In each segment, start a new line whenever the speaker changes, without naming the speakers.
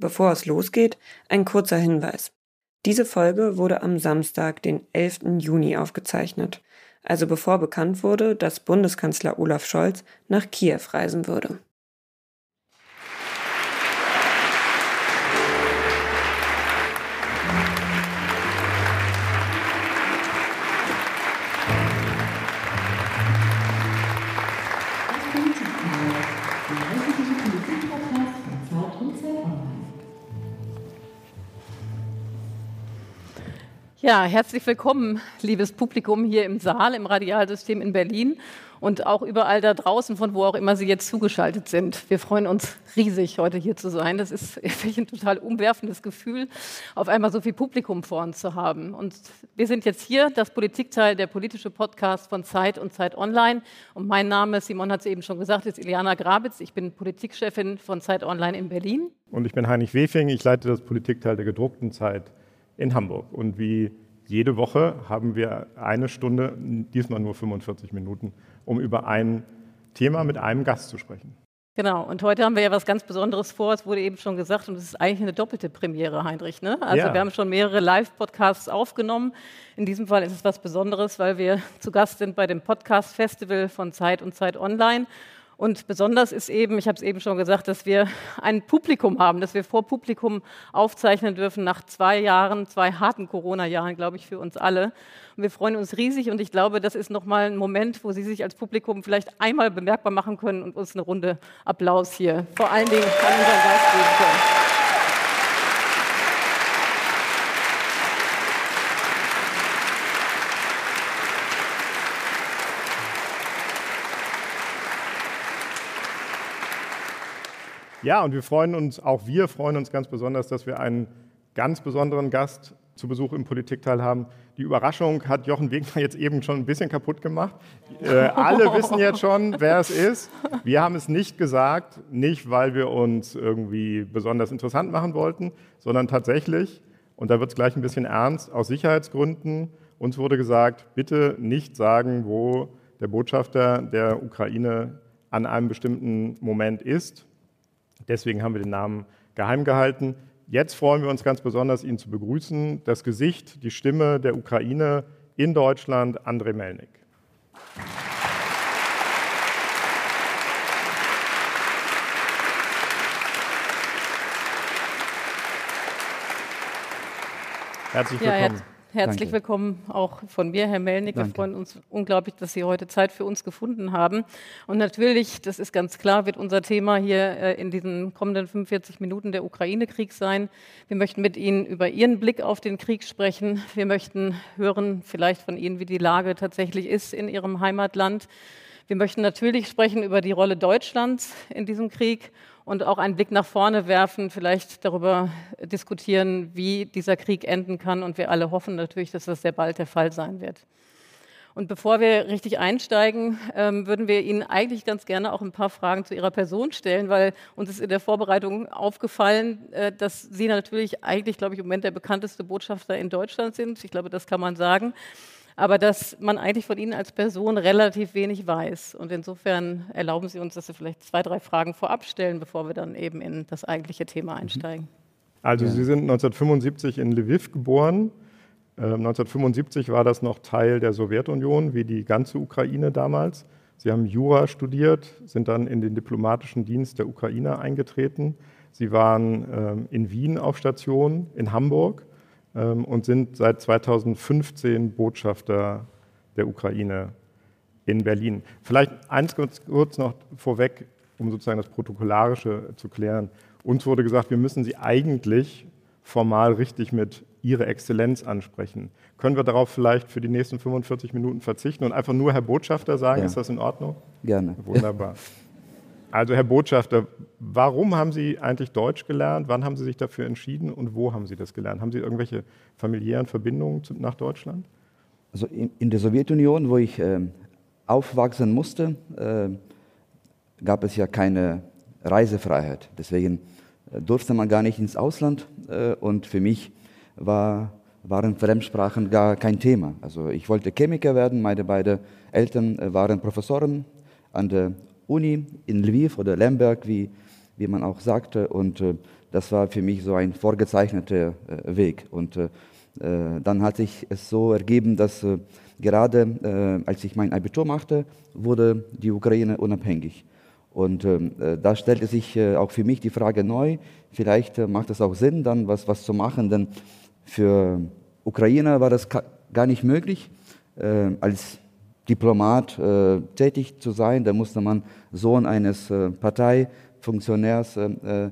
Bevor es losgeht, ein kurzer Hinweis. Diese Folge wurde am Samstag, den 11. Juni aufgezeichnet, also bevor bekannt wurde, dass Bundeskanzler Olaf Scholz nach Kiew reisen würde.
Ja, herzlich willkommen, liebes Publikum hier im Saal, im Radialsystem in Berlin und auch überall da draußen, von wo auch immer Sie jetzt zugeschaltet sind. Wir freuen uns riesig, heute hier zu sein. Das ist wirklich ein total umwerfendes Gefühl, auf einmal so viel Publikum vor uns zu haben. Und wir sind jetzt hier, das Politikteil, der politische Podcast von Zeit und Zeit Online. Und mein Name, Simon hat es eben schon gesagt, ist Iliana Grabitz. Ich bin Politikchefin von Zeit Online in Berlin.
Und ich bin Heinrich Wefing. Ich leite das Politikteil der gedruckten Zeit in Hamburg. Und wie jede Woche haben wir eine Stunde, diesmal nur 45 Minuten, um über ein Thema mit einem Gast zu sprechen.
Genau, und heute haben wir ja was ganz Besonderes vor, es wurde eben schon gesagt, und es ist eigentlich eine doppelte Premiere, Heinrich. Ne? Also ja. wir haben schon mehrere Live-Podcasts aufgenommen. In diesem Fall ist es was Besonderes, weil wir zu Gast sind bei dem Podcast-Festival von Zeit und Zeit Online. Und besonders ist eben, ich habe es eben schon gesagt, dass wir ein Publikum haben, dass wir vor Publikum aufzeichnen dürfen nach zwei Jahren, zwei harten Corona-Jahren, glaube ich, für uns alle. Und wir freuen uns riesig und ich glaube, das ist nochmal ein Moment, wo Sie sich als Publikum vielleicht einmal bemerkbar machen können und uns eine Runde Applaus hier vor allen Dingen an unseren Gast geben können.
Ja, und wir freuen uns, auch wir freuen uns ganz besonders, dass wir einen ganz besonderen Gast zu Besuch im Politikteil haben. Die Überraschung hat Jochen Wegner jetzt eben schon ein bisschen kaputt gemacht. Äh, alle wissen jetzt schon, wer es ist. Wir haben es nicht gesagt, nicht weil wir uns irgendwie besonders interessant machen wollten, sondern tatsächlich, und da wird es gleich ein bisschen ernst, aus Sicherheitsgründen, uns wurde gesagt, bitte nicht sagen, wo der Botschafter der Ukraine an einem bestimmten Moment ist. Deswegen haben wir den Namen geheim gehalten. Jetzt freuen wir uns ganz besonders, ihn zu begrüßen. Das Gesicht, die Stimme der Ukraine in Deutschland, Andrei Melnik. Herzlich willkommen. Ja,
Herzlich Danke. willkommen auch von mir, Herr Melnick. Danke. Wir freuen uns unglaublich, dass Sie heute Zeit für uns gefunden haben. Und natürlich, das ist ganz klar, wird unser Thema hier äh, in diesen kommenden 45 Minuten der Ukraine-Krieg sein. Wir möchten mit Ihnen über Ihren Blick auf den Krieg sprechen. Wir möchten hören vielleicht von Ihnen, wie die Lage tatsächlich ist in Ihrem Heimatland. Wir möchten natürlich sprechen über die Rolle Deutschlands in diesem Krieg und auch einen Blick nach vorne werfen, vielleicht darüber diskutieren, wie dieser Krieg enden kann. Und wir alle hoffen natürlich, dass das sehr bald der Fall sein wird. Und bevor wir richtig einsteigen, ähm, würden wir Ihnen eigentlich ganz gerne auch ein paar Fragen zu Ihrer Person stellen, weil uns ist in der Vorbereitung aufgefallen, äh, dass Sie natürlich eigentlich, glaube ich, im Moment der bekannteste Botschafter in Deutschland sind. Ich glaube, das kann man sagen aber dass man eigentlich von Ihnen als Person relativ wenig weiß. Und insofern erlauben Sie uns, dass Sie vielleicht zwei, drei Fragen vorab stellen, bevor wir dann eben in das eigentliche Thema mhm. einsteigen.
Also Sie sind 1975 in Lviv geboren. 1975 ähm, war das noch Teil der Sowjetunion, wie die ganze Ukraine damals. Sie haben Jura studiert, sind dann in den diplomatischen Dienst der Ukraine eingetreten. Sie waren ähm, in Wien auf Station, in Hamburg und sind seit 2015 Botschafter der Ukraine in Berlin. Vielleicht eins kurz, kurz noch vorweg, um sozusagen das Protokollarische zu klären. Uns wurde gesagt, wir müssen Sie eigentlich formal richtig mit Ihre Exzellenz ansprechen. Können wir darauf vielleicht für die nächsten 45 Minuten verzichten und einfach nur Herr Botschafter sagen? Ja. Ist das in Ordnung?
Gerne.
Wunderbar. Also Herr Botschafter, warum haben Sie eigentlich Deutsch gelernt? Wann haben Sie sich dafür entschieden und wo haben Sie das gelernt? Haben Sie irgendwelche familiären Verbindungen nach Deutschland?
Also in, in, der Sowjetunion, wo ich äh, aufwachsen musste, äh, gab es ja keine Reisefreiheit. Deswegen äh, durfte man gar nicht ins Ausland äh, und für mich war, waren Fremdsprachen gar kein Thema. Also ich wollte Chemiker werden, meine beiden Eltern äh, waren Professoren an der Uni in Lviv oder Lemberg, wie, wie man auch sagte. Und äh, das war für mich so ein vorgezeichneter Weg. Und dann hat sich es so ergeben, dass gerade als ich mein Abitur machte, wurde die Ukraine unabhängig. Und ähm, da stellte sich äh, auch für mich die Frage neu, vielleicht äh, macht es auch Sinn, dann was, was zu machen, denn für Ukrainer war das gar nicht möglich, äh, als Diplomat äh, tätig zu sein. Da musste man Sohn eines äh, Parteifunktionärs äh,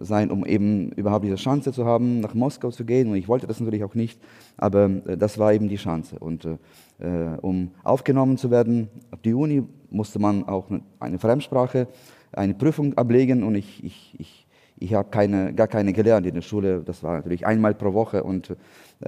sein, um eben überhaupt diese Chance zu haben, nach Moskau zu gehen. Und ich wollte das natürlich auch nicht, aber das war eben die Chance. Und um aufgenommen zu werden auf die Uni, musste man auch eine Fremdsprache, eine Prüfung ablegen und ich, ich, ich, ich habe keine, gar keine gelernt in der Schule. Das war natürlich einmal pro Woche und äh,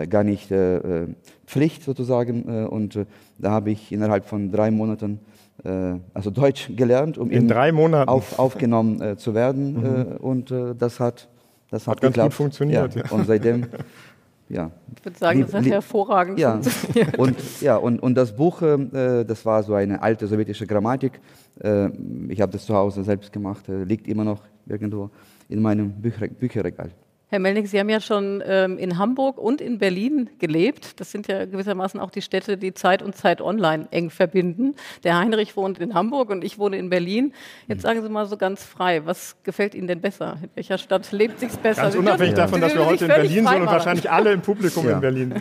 gar nicht äh, äh Pflicht sozusagen. Äh, und äh, da habe ich innerhalb von drei Monaten äh, also Deutsch gelernt,
um in drei Monaten
auf, aufgenommen zu werden. Mhm. und das hat, das hat, hat ganz geklappt. gut
funktioniert.
Ja. Und seitdem ja.
Ich würde sagen, das hat hervorragend
ja. funktioniert. Und, ja, und, und das Buch, äh, das war so eine alte sowjetische Grammatik. Äh, ich habe das zu Hause selbst gemacht, äh, liegt immer noch irgendwo in meinem Bücher Bücherregal.
Herr Melnick, Sie haben ja schon ähm, in Hamburg und in Berlin gelebt. Das sind ja gewissermaßen auch die Städte, die Zeit und Zeit online eng verbinden. Der Heinrich wohnt in Hamburg und ich wohne in Berlin. Jetzt sagen Sie mal so ganz frei, was gefällt Ihnen denn besser? In welcher Stadt lebt sich besser?
Ganz unabhängig ja. davon, dass wir heute in Berlin sind und wahrscheinlich alle im Publikum ja. in Berlin.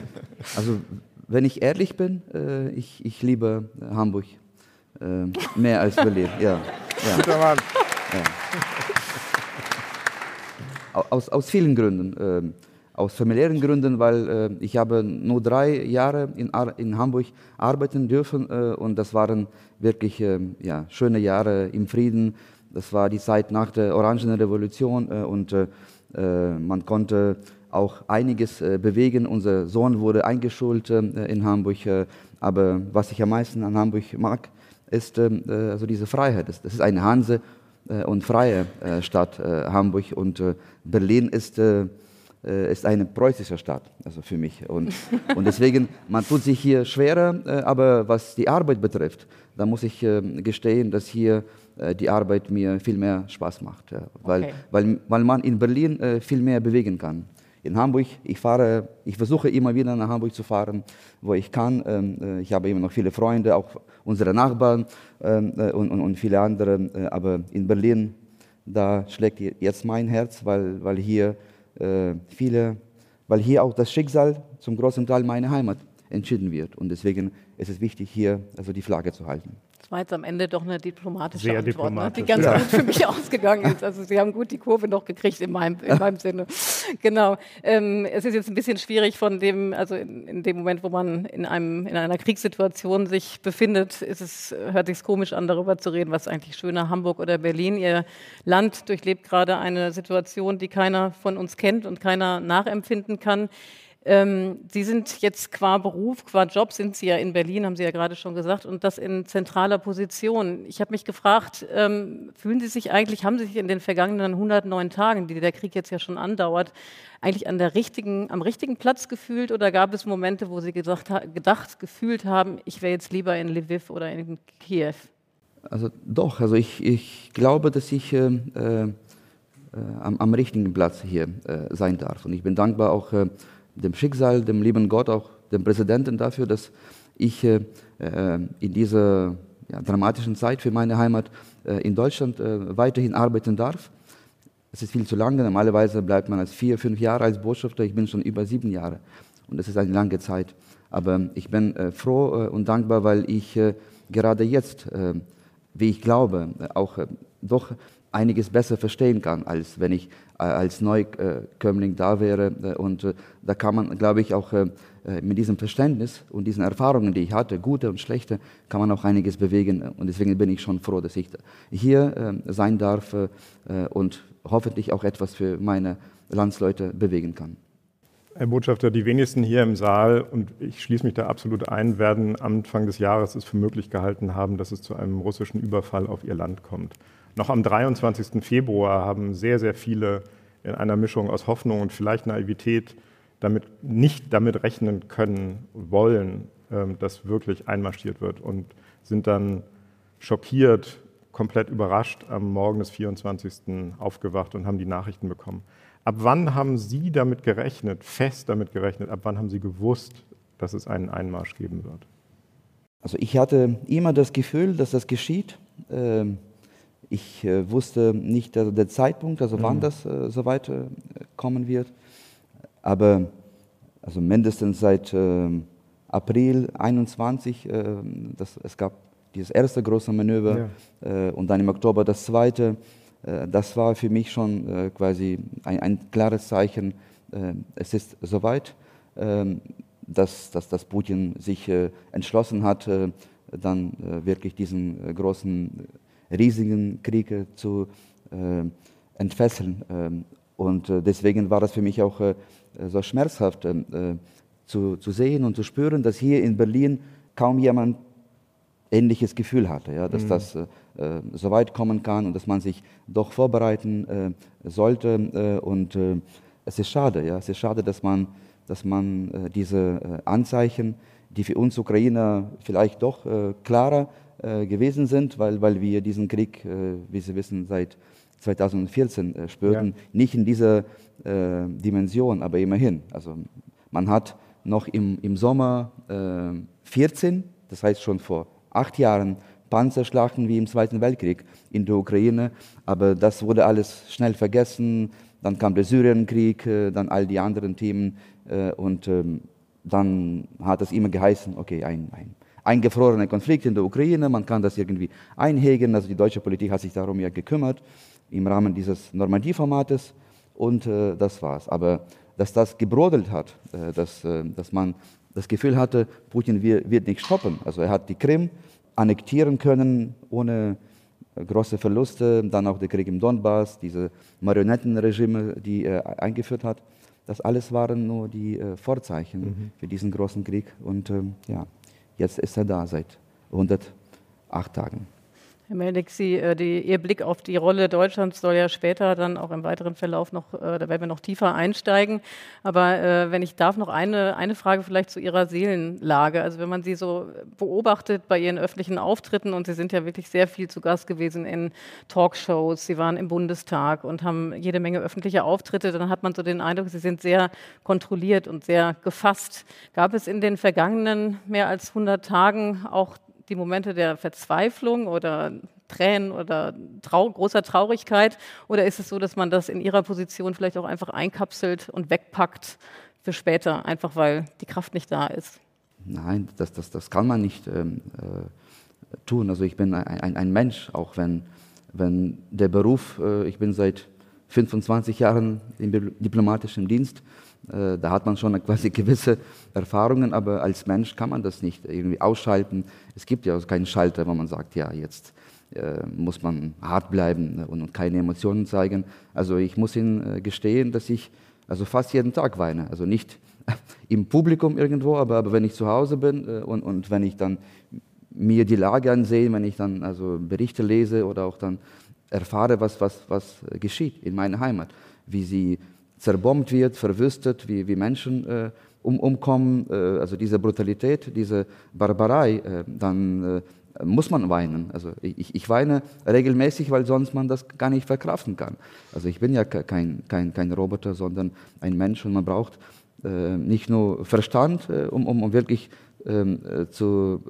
Also wenn ich ehrlich bin, äh, ich, ich liebe Hamburg äh, mehr als Berlin. Ja. ja. Guter Mann. Ja aus, aus vielen Gründen. Äh, aus familiären Gründen, weil äh, ich habe nur drei Jahre in, in Hamburg arbeiten dürfen äh, und das waren wirklich äh, ja, schöne Jahre im Frieden. Das war die Zeit nach der Orangenrevolution äh, und man konnte auch einiges bewegen. Unser Sohn wurde eingeschult in Hamburg, aber was ich am meisten an Hamburg mag, ist also diese Freiheit. Das, ist eine Hanse und freie Stadt Hamburg und Berlin ist ist eine preußische Stadt, also für mich. Und, und deswegen, man tut sich hier schwerer, aber was die Arbeit betrifft, da muss ich gestehen, dass hier die Arbeit mir viel mehr Spaß macht, weil, okay. weil, weil man in Berlin viel mehr bewegen kann in Hamburg. Ich fahre, ich versuche immer wieder nach Hamburg zu fahren, wo ich kann. Ähm, äh, ich habe immer noch viele Freunde, auch unsere Nachbarn ähm, äh, und, und, und viele andere. Äh, aber in Berlin, da schlägt jetzt mein Herz, weil, weil hier viele, weil hier auch das Schicksal zum großen Teil meiner Heimat entschieden wird. Und deswegen ist es wichtig, hier also die Flagge zu halten.
Das war jetzt am Ende doch eine diplomatische
Sehr
Antwort,
diplomatisch,
ne? die ganz ja. gut für mich ausgegangen ist. Also Sie haben gut die Kurve noch gekriegt in meinem, in meinem Sinne. Genau. Ähm, es ist jetzt ein bisschen schwierig von dem, also in, in, dem Moment, wo man in, einem, in einer Kriegssituation sich befindet, ist es, hört sich komisch an, darüber zu reden, was eigentlich schöner, Hamburg oder Berlin. Ihr Land durchlebt gerade eine Situation, die keiner von uns kennt und keiner nachempfinden kann. Ähm, Sie sind jetzt qua Beruf, qua Job sind Sie ja in Berlin, haben Sie ja gerade schon gesagt, und das in zentraler Position. Ich habe mich gefragt, ähm, fühlen Sie sich eigentlich, haben Sie sich in den vergangenen 109 Tagen, die der Krieg jetzt ja schon andauert, eigentlich an der richtigen, am richtigen Platz gefühlt oder gab es Momente, wo Sie gesagt, gedacht, gefühlt haben, ich wäre jetzt lieber in Lviv oder in Kiew?
Also doch, also ich, ich glaube, dass ich äh, äh, am, am, richtigen Platz hier äh, sein darf. Und ich bin dankbar auch äh, dem Schicksal, dem lieben Gott, auch dem Präsidenten dafür, dass ich äh, äh, in dieser ja, dramatischen Zeit für meine Heimat äh, in Deutschland äh, weiterhin arbeiten darf. Es ist viel zu lange. Normalerweise bleibt man als vier, fünf Jahre als Botschafter. Ich bin schon über sieben Jahre und das ist eine lange Zeit. Aber ich bin äh, froh äh, und dankbar, weil ich gerade jetzt, wie ich glaube, auch doch einiges besser verstehen kann, als wenn ich äh, als Neukömmling da wäre. Äh, und äh, da kann man, glaube ich, auch mit diesem Verständnis und diesen Erfahrungen, die ich hatte, gute und schlechte, kann man auch einiges bewegen. Und deswegen bin ich schon froh, dass ich hier sein darf und hoffentlich auch etwas für meine Landsleute bewegen kann.
Herr Botschafter, die wenigsten hier im Saal, und ich schließe mich da absolut ein, werden Anfang des Jahres es für möglich gehalten haben, dass es zu einem russischen Überfall auf ihr Land kommt. Noch am 23. Februar haben sehr, sehr viele in einer Mischung aus Hoffnung und vielleicht Naivität damit nicht damit rechnen können wollen, ähm, dass wirklich einmarschiert wird und sind dann schockiert, komplett überrascht am Morgen des 24. aufgewacht und haben die Nachrichten bekommen. Ab wann haben Sie damit gerechnet, fest damit gerechnet, ab wann haben Sie gewusst, dass es einen Einmarsch geben wird?
Also ich hatte immer das Gefühl, dass das geschieht. Ähm, ich äh, wusste nicht der Zeitpunkt, also wann mhm. das äh, so weit äh, kommen wird. Aber also mindestens seit ähm, April 21, das, es gab dieses erste große Manöver ja. und dann im Oktober das zweite. das war für mich schon quasi ein, ein klares Zeichen, es ist soweit. Ähm, dass, dass, dass Putin sich äh, entschlossen hat, äh, dann äh, wirklich diesen großen, riesigen Krieg zu entfesseln. Ähm, und deswegen war das für mich auch so schmerzhaft zu, zu sehen und zu spüren, dass hier in Berlin kaum jemand ähnliches Gefühl hatte, ja, dass mhm. das äh, so weit kommen kann und dass man sich doch vorbereiten äh, sollte. Äh, und es ist schade, ja, es ist schade, dass man dass man äh, diese äh, Anzeichen, die für uns Ukrainer vielleicht doch äh, klarer gewesen sind, weil, weil wir diesen Krieg, wie Sie wissen, seit 2014 spürten, ja. nicht in dieser Dimension, aber immerhin. Also man hat noch im, im Sommer 14, das heißt schon vor acht Jahren, Panzerschlachten wie im Zweiten Weltkrieg in der Ukraine, aber das wurde alles schnell vergessen. Dann kam der Syrienkrieg, dann all die anderen Themen, äh, und ähm, dann hat es immer geheißen, okay, ein, ein eingefrorener Konflikt in der Ukraine, man kann das irgendwie einhegen. Also die deutsche Politik hat sich darum ja gekümmert im Rahmen dieses Normandie-Formates und äh, das war's. Aber dass das gebrodelt hat, äh, dass, äh, dass man das Gefühl hatte, Putin wird, wird nicht stoppen. Also er hat die Krim annektieren können ohne große Verluste, dann auch der Krieg im Donbass, diese Marionettenregime, die er eingeführt hat. Das alles waren nur die äh, Vorzeichen mhm. für diesen großen Krieg. Und ähm, ja, jetzt ist er da seit 108 Tagen.
Herr Melnick, Sie, äh, die, Ihr Blick auf die Rolle Deutschlands soll ja später dann auch im weiteren Verlauf noch, äh, da werden wir noch tiefer einsteigen. Aber äh, wenn ich darf, noch eine, eine Frage vielleicht zu Ihrer Seelenlage. Also wenn man Sie so beobachtet bei Ihren öffentlichen Auftritten und Sie sind ja wirklich sehr viel zu Gast gewesen in Talkshows, Sie waren im Bundestag und haben jede Menge öffentliche Auftritte, dann hat man so den Eindruck, Sie sind sehr kontrolliert und sehr gefasst. Gab es in den vergangenen mehr als 100 Tagen auch die Momente der Verzweiflung oder Tränen oder trau großer Traurigkeit? Oder ist es so, dass man das in Ihrer Position vielleicht auch einfach einkapselt und wegpackt für später, einfach weil die Kraft nicht da ist?
Nein, das, das, das kann man nicht ähm, äh, tun. Also ich bin ein, ein, ein, Mensch, auch wenn, wenn der Beruf, äh, ich bin seit 25 Jahren im diplomatischen Dienst, äh, da hat man schon quasi gewisse Erfahrungen, aber als Mensch kann man das nicht irgendwie ausschalten. Es gibt ja keinen Schalter, wo man sagt, ja, jetzt äh, muss man hart bleiben und, und, keine Emotionen zeigen. Also ich muss Ihnen äh, gestehen, dass ich also fast jeden Tag weine. Also nicht im Publikum irgendwo, aber, aber wenn ich zu Hause bin äh, und, und wenn ich dann mir die Lage ansehe, wenn ich dann also Berichte lese oder auch dann erfahre, was, was, was geschieht in meiner Heimat, wie sie zerbombt wird, verwüstet, wie, wie Menschen äh, um, umkommen, äh, also diese Brutalität, diese Barbarei, äh, dann äh, muss man weinen. Also ich, ich, weine regelmäßig, weil sonst man das gar nicht verkraften kann. Also ich bin ja kein, kein, kein Roboter, sondern ein Mensch und man braucht äh, nicht nur Verstand, äh, um, um, um wirklich ähm, zu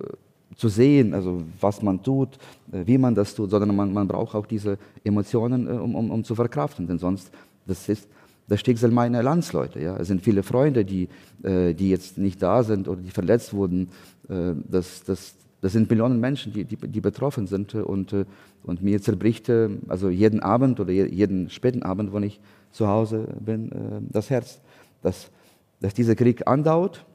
zu sehen, also was man tut, wie man das tut, sondern man, man braucht auch diese Emotionen, um, um, um zu verkraften. Denn sonst, das ist das Schicksal meiner Landsleute. Ja. Es sind viele Freunde, die, äh, die jetzt nicht da sind oder die verletzt wurden. Äh, das, das, das sind Millionen Menschen, die, die, die betroffen sind. Und, äh, und mir zerbricht äh, also jeden Abend oder jeden späten Abend, wenn ich zu Hause bin, äh, das Herz. Dass, dass dieser Krieg andauert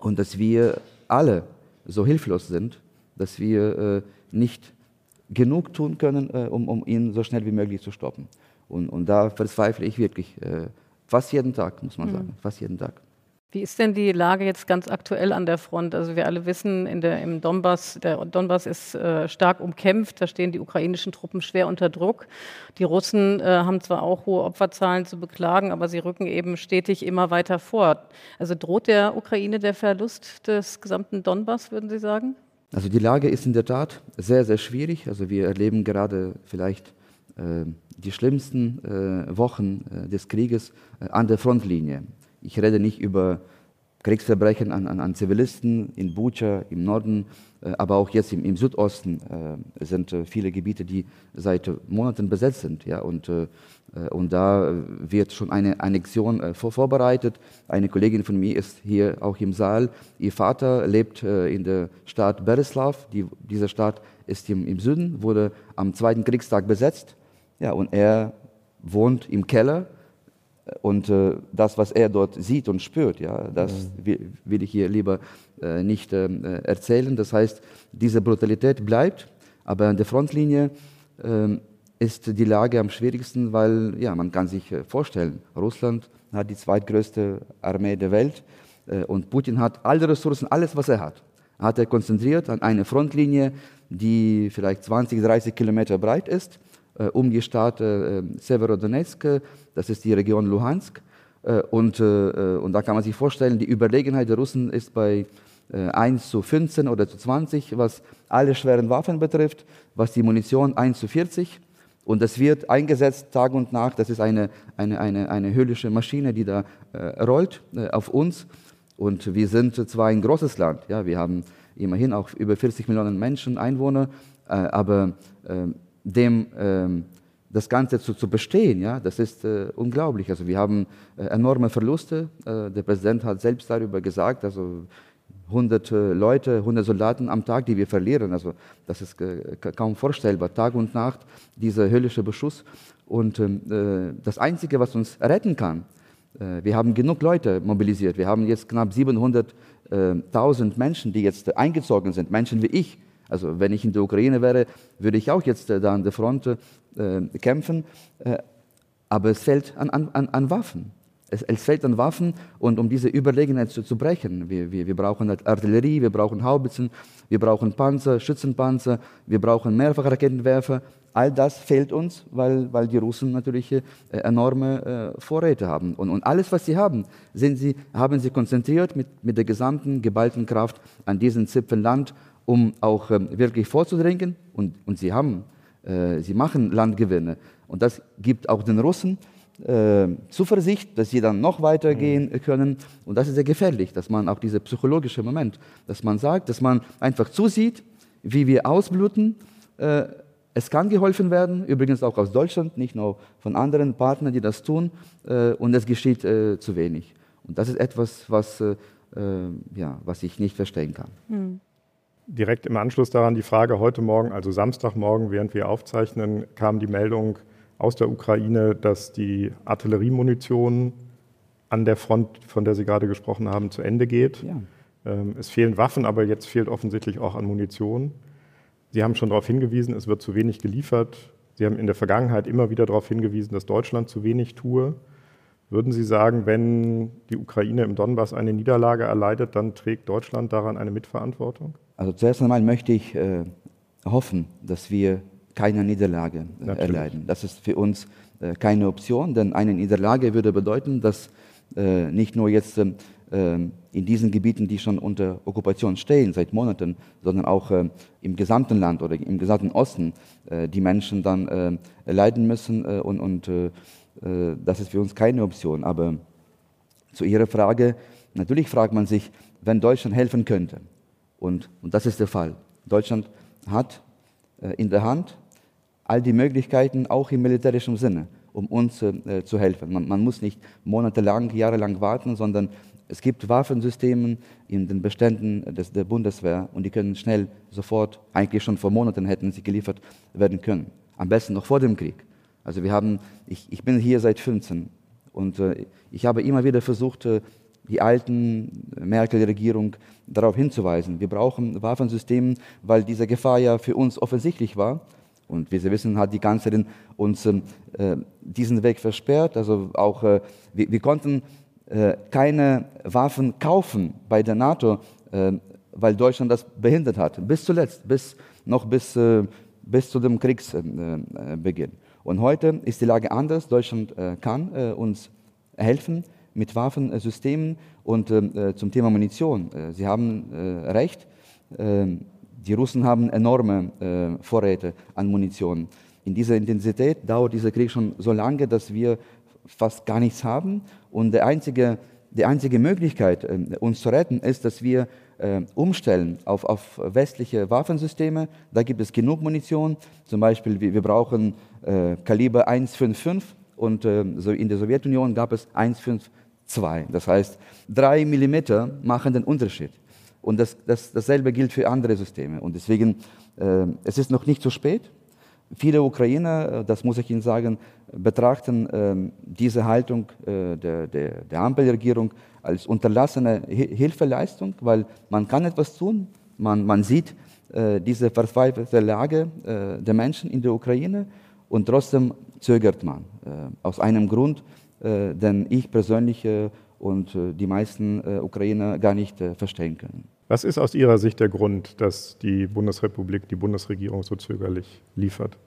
und dass wir alle so hilflos sind, dass wir äh, nicht genug tun können, um, um ihn so schnell wie möglich zu stoppen. Und, und da verzweifle ich wirklich äh, fast jeden Tag, muss man mhm. sagen, fast jeden Tag.
Wie ist denn die Lage jetzt ganz aktuell an der Front? Also wir alle wissen, in der, im Donbass, der Donbass ist äh, stark umkämpft, da stehen die ukrainischen Truppen schwer unter Druck. Die Russen äh, haben zwar auch hohe Opferzahlen zu beklagen, aber sie rücken eben stetig immer weiter vor. Also droht der Ukraine der Verlust des gesamten Donbass, würden Sie sagen?
Also die Lage ist in der Tat sehr, sehr schwierig. Also wir erleben gerade vielleicht äh, die schlimmsten äh, Wochen äh, des Krieges äh, an der Frontlinie. Ich rede nicht über Kriegsverbrechen an, an, an Zivilisten in Bucha im Norden, äh, aber auch jetzt im, im Südosten äh, sind viele Gebiete, die seit Monaten besetzt sind. Ja, und, und da wird schon eine Annexion vor, vorbereitet. Eine Kollegin von mir ist hier auch im Saal. Ihr Vater lebt in der Stadt Bereslav. Die, dieser Stadt ist im, im Süden, wurde am Zweiten Kriegstag besetzt. Ja, und er wohnt im Keller und äh, das, was er dort sieht und spürt, ja, das will, will, ich hier lieber äh, nicht äh, erzählen. Das heißt, diese Brutalität bleibt, aber an der Frontlinie ähm, ist die Lage am schwierigsten, weil ja, man kann sich äh, vorstellen, Russland hat die zweitgrößte Armee der Welt äh, und Putin hat alle Ressourcen, alles, was er hat, hat er konzentriert an eine Frontlinie, die vielleicht 20, 30 Kilometer breit ist um die Stadt äh, Severodonetsk, das ist die Region Luhansk. Äh, und, und da kann man sich vorstellen, die Überlegenheit der Russen ist bei 1 zu 15 oder zu 20, was alle schweren Waffen betrifft, was die Munition 1 zu 40. Und das wird eingesetzt Tag und Nacht. Das ist eine, eine, eine, eine höllische Maschine, die da äh, rollt äh, auf uns. Und wir sind zwar ein großes Land, ja, wir haben immerhin auch über 40 Millionen Menschen, Einwohner, äh, aber dem ähm, das Ganze zu, zu bestehen, ja, das ist äh, unglaublich. Also wir haben äh, enorme Verluste. Äh, der Präsident hat selbst darüber gesagt, also 100 äh, Leute, 100 Soldaten am Tag, die wir verlieren. Also das ist äh, kaum vorstellbar. Tag und Nacht dieser höllische Beschuss. Und ähm, äh, das Einzige, was uns retten kann, wir haben genug Leute mobilisiert. Wir haben jetzt knapp 700.000 Menschen, die jetzt eingezogen sind, Menschen wie ich, also wenn ich in der Ukraine wäre, würde ich auch jetzt äh, da an der Front äh, kämpfen. Äh, aber es fällt an, an, an Waffen. Es, es, fällt an Waffen und um diese Überlegenheit zu, zu brechen. Wir, wir, wir, brauchen Artillerie, wir brauchen Haubitzen, wir brauchen Panzer, Schützenpanzer, wir brauchen Mehrfachraketenwerfer. All das fehlt uns, weil, weil die Russen natürlich äh, enorme äh, Vorräte haben. Und, und, alles, was sie haben, sie, haben sie konzentriert mit, mit der gesamten geballten Kraft an diesen Zipfel Land um auch ähm, wirklich vorzudringen. Und, und sie, haben, äh, sie machen Landgewinne. Und das gibt auch den Russen äh, Zuversicht, dass sie dann noch weitergehen mhm. können. Und das ist sehr gefährlich, dass man auch dieser psychologische Moment, dass man sagt, dass man einfach zusieht, wie wir ausbluten. Äh, es kann geholfen werden, übrigens auch aus Deutschland, nicht nur von anderen Partnern, die das tun. Und es geschieht zu wenig. Und das ist etwas, was, ja, was ich nicht verstehen kann. Mhm
direkt im Anschluss daran die Frage, heute Morgen, also Samstagmorgen, während wir aufzeichnen, kam die Meldung aus der Ukraine, dass die Artilleriemunition an der Front, von der Sie gerade gesprochen haben, zu Ende geht. Ja. Ähm, es fehlen Waffen, aber jetzt fehlt offensichtlich auch an Munition. Sie haben schon darauf hingewiesen, es wird zu wenig geliefert. Sie haben in der Vergangenheit immer wieder darauf hingewiesen, dass Deutschland zu wenig tue. Würden Sie sagen, wenn die Ukraine im Donbass eine Niederlage erleidet, dann trägt Deutschland daran eine Mitverantwortung?
Also zuerst einmal möchte ich äh, hoffen, dass wir keine Niederlage äh, erleiden. Das ist für uns äh, keine Option, denn eine Niederlage würde bedeuten, dass äh, nicht nur jetzt ähm, äh, in diesen Gebieten, die schon unter Okkupation stehen seit Monaten, sondern auch äh, im gesamten Land oder im gesamten Osten die Menschen dann leiden müssen und, und äh, das ist für uns keine Option. Aber zu Ihrer Frage, natürlich fragt man sich, wenn Deutschland helfen könnte. Und, und das ist der Fall. Deutschland hat äh, in der Hand all die Möglichkeiten, auch im militärischen Sinne, um uns äh, zu helfen. Man, man, muss nicht monatelang, jahrelang warten, sondern es gibt Waffensysteme in den Beständen des, der Bundeswehr und die können schnell, sofort, eigentlich schon vor Monaten hätten sie geliefert werden können. Am besten noch vor dem Krieg. Also wir haben, ich, ich bin hier seit 15 und äh, ich habe immer wieder versucht, äh, die alten Merkel-Regierung darauf hinzuweisen. Wir brauchen Waffensysteme, weil diese Gefahr ja für uns offensichtlich war. Und wie Sie wissen, hat die Kanzlerin uns äh, diesen Weg versperrt. Also auch, äh, wir, wir, konnten äh, keine Waffen kaufen bei der NATO, äh, weil Deutschland das behindert hat. Bis zuletzt, bis, noch bis, bis zu dem Kriegsbeginn. Und heute ist die Lage anders. Deutschland äh, kann äh, uns helfen mit Waffensystemen und ähm, äh, zum Thema Munition. Äh, Sie haben äh, recht. Ähm, Die Russen haben enorme äh, Vorräte an Munition. In dieser Intensität dauert dieser Krieg schon so lange, dass wir fast gar nichts haben. Und der einzige, die einzige Möglichkeit, äh, uns zu retten, ist, dass wir umstellen auf, auf westliche Waffensysteme. Da gibt es genug Munition. Zum Beispiel, wir, brauchen äh, Kaliber 155 und äh, so in der Sowjetunion gab es 152. Das heißt, drei Millimeter machen den Unterschied. Und das, das, dasselbe gilt für andere Systeme. Und deswegen, äh, es ist noch nicht zu spät. Viele Ukrainer, äh, das muss ich Ihnen sagen, betrachten äh, diese Haltung äh, der, der, der Ampelregierung als unterlassene Hilfeleistung, weil man kann etwas tun. Man, man sieht äh, diese verzweifelte Lage äh, der Menschen in der Ukraine und trotzdem zögert man. Äh, aus einem Grund, den ich persönlich und die meisten Ukrainer gar nicht verstehen können.
Was ist aus Ihrer Sicht der Grund, dass die Bundesrepublik, die Bundesregierung so zögerlich liefert?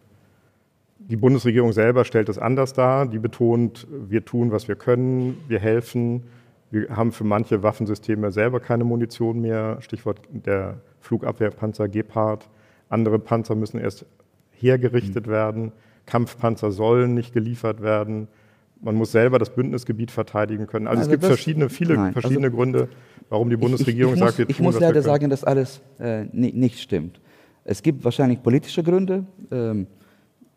Die Bundesregierung selber stellt es anders dar. Die betont, wir tun, was wir können, wir helfen. Wir haben für manche Waffensysteme selber keine Munition mehr. Stichwort der Flugabwehrpanzer Gepard. Andere Panzer müssen erst hergerichtet mhm. werden. Kampfpanzer sollen nicht geliefert werden. Man muss selber das Bündnisgebiet verteidigen können. Also, also es gibt verschiedene, viele nein, verschiedene also Gründe, warum die Bundesregierung
ich,
ich, ich sagt,
wir tun, Ich muss leider sagen, dass alles äh, nicht stimmt. Es gibt wahrscheinlich politische Gründe. Ähm,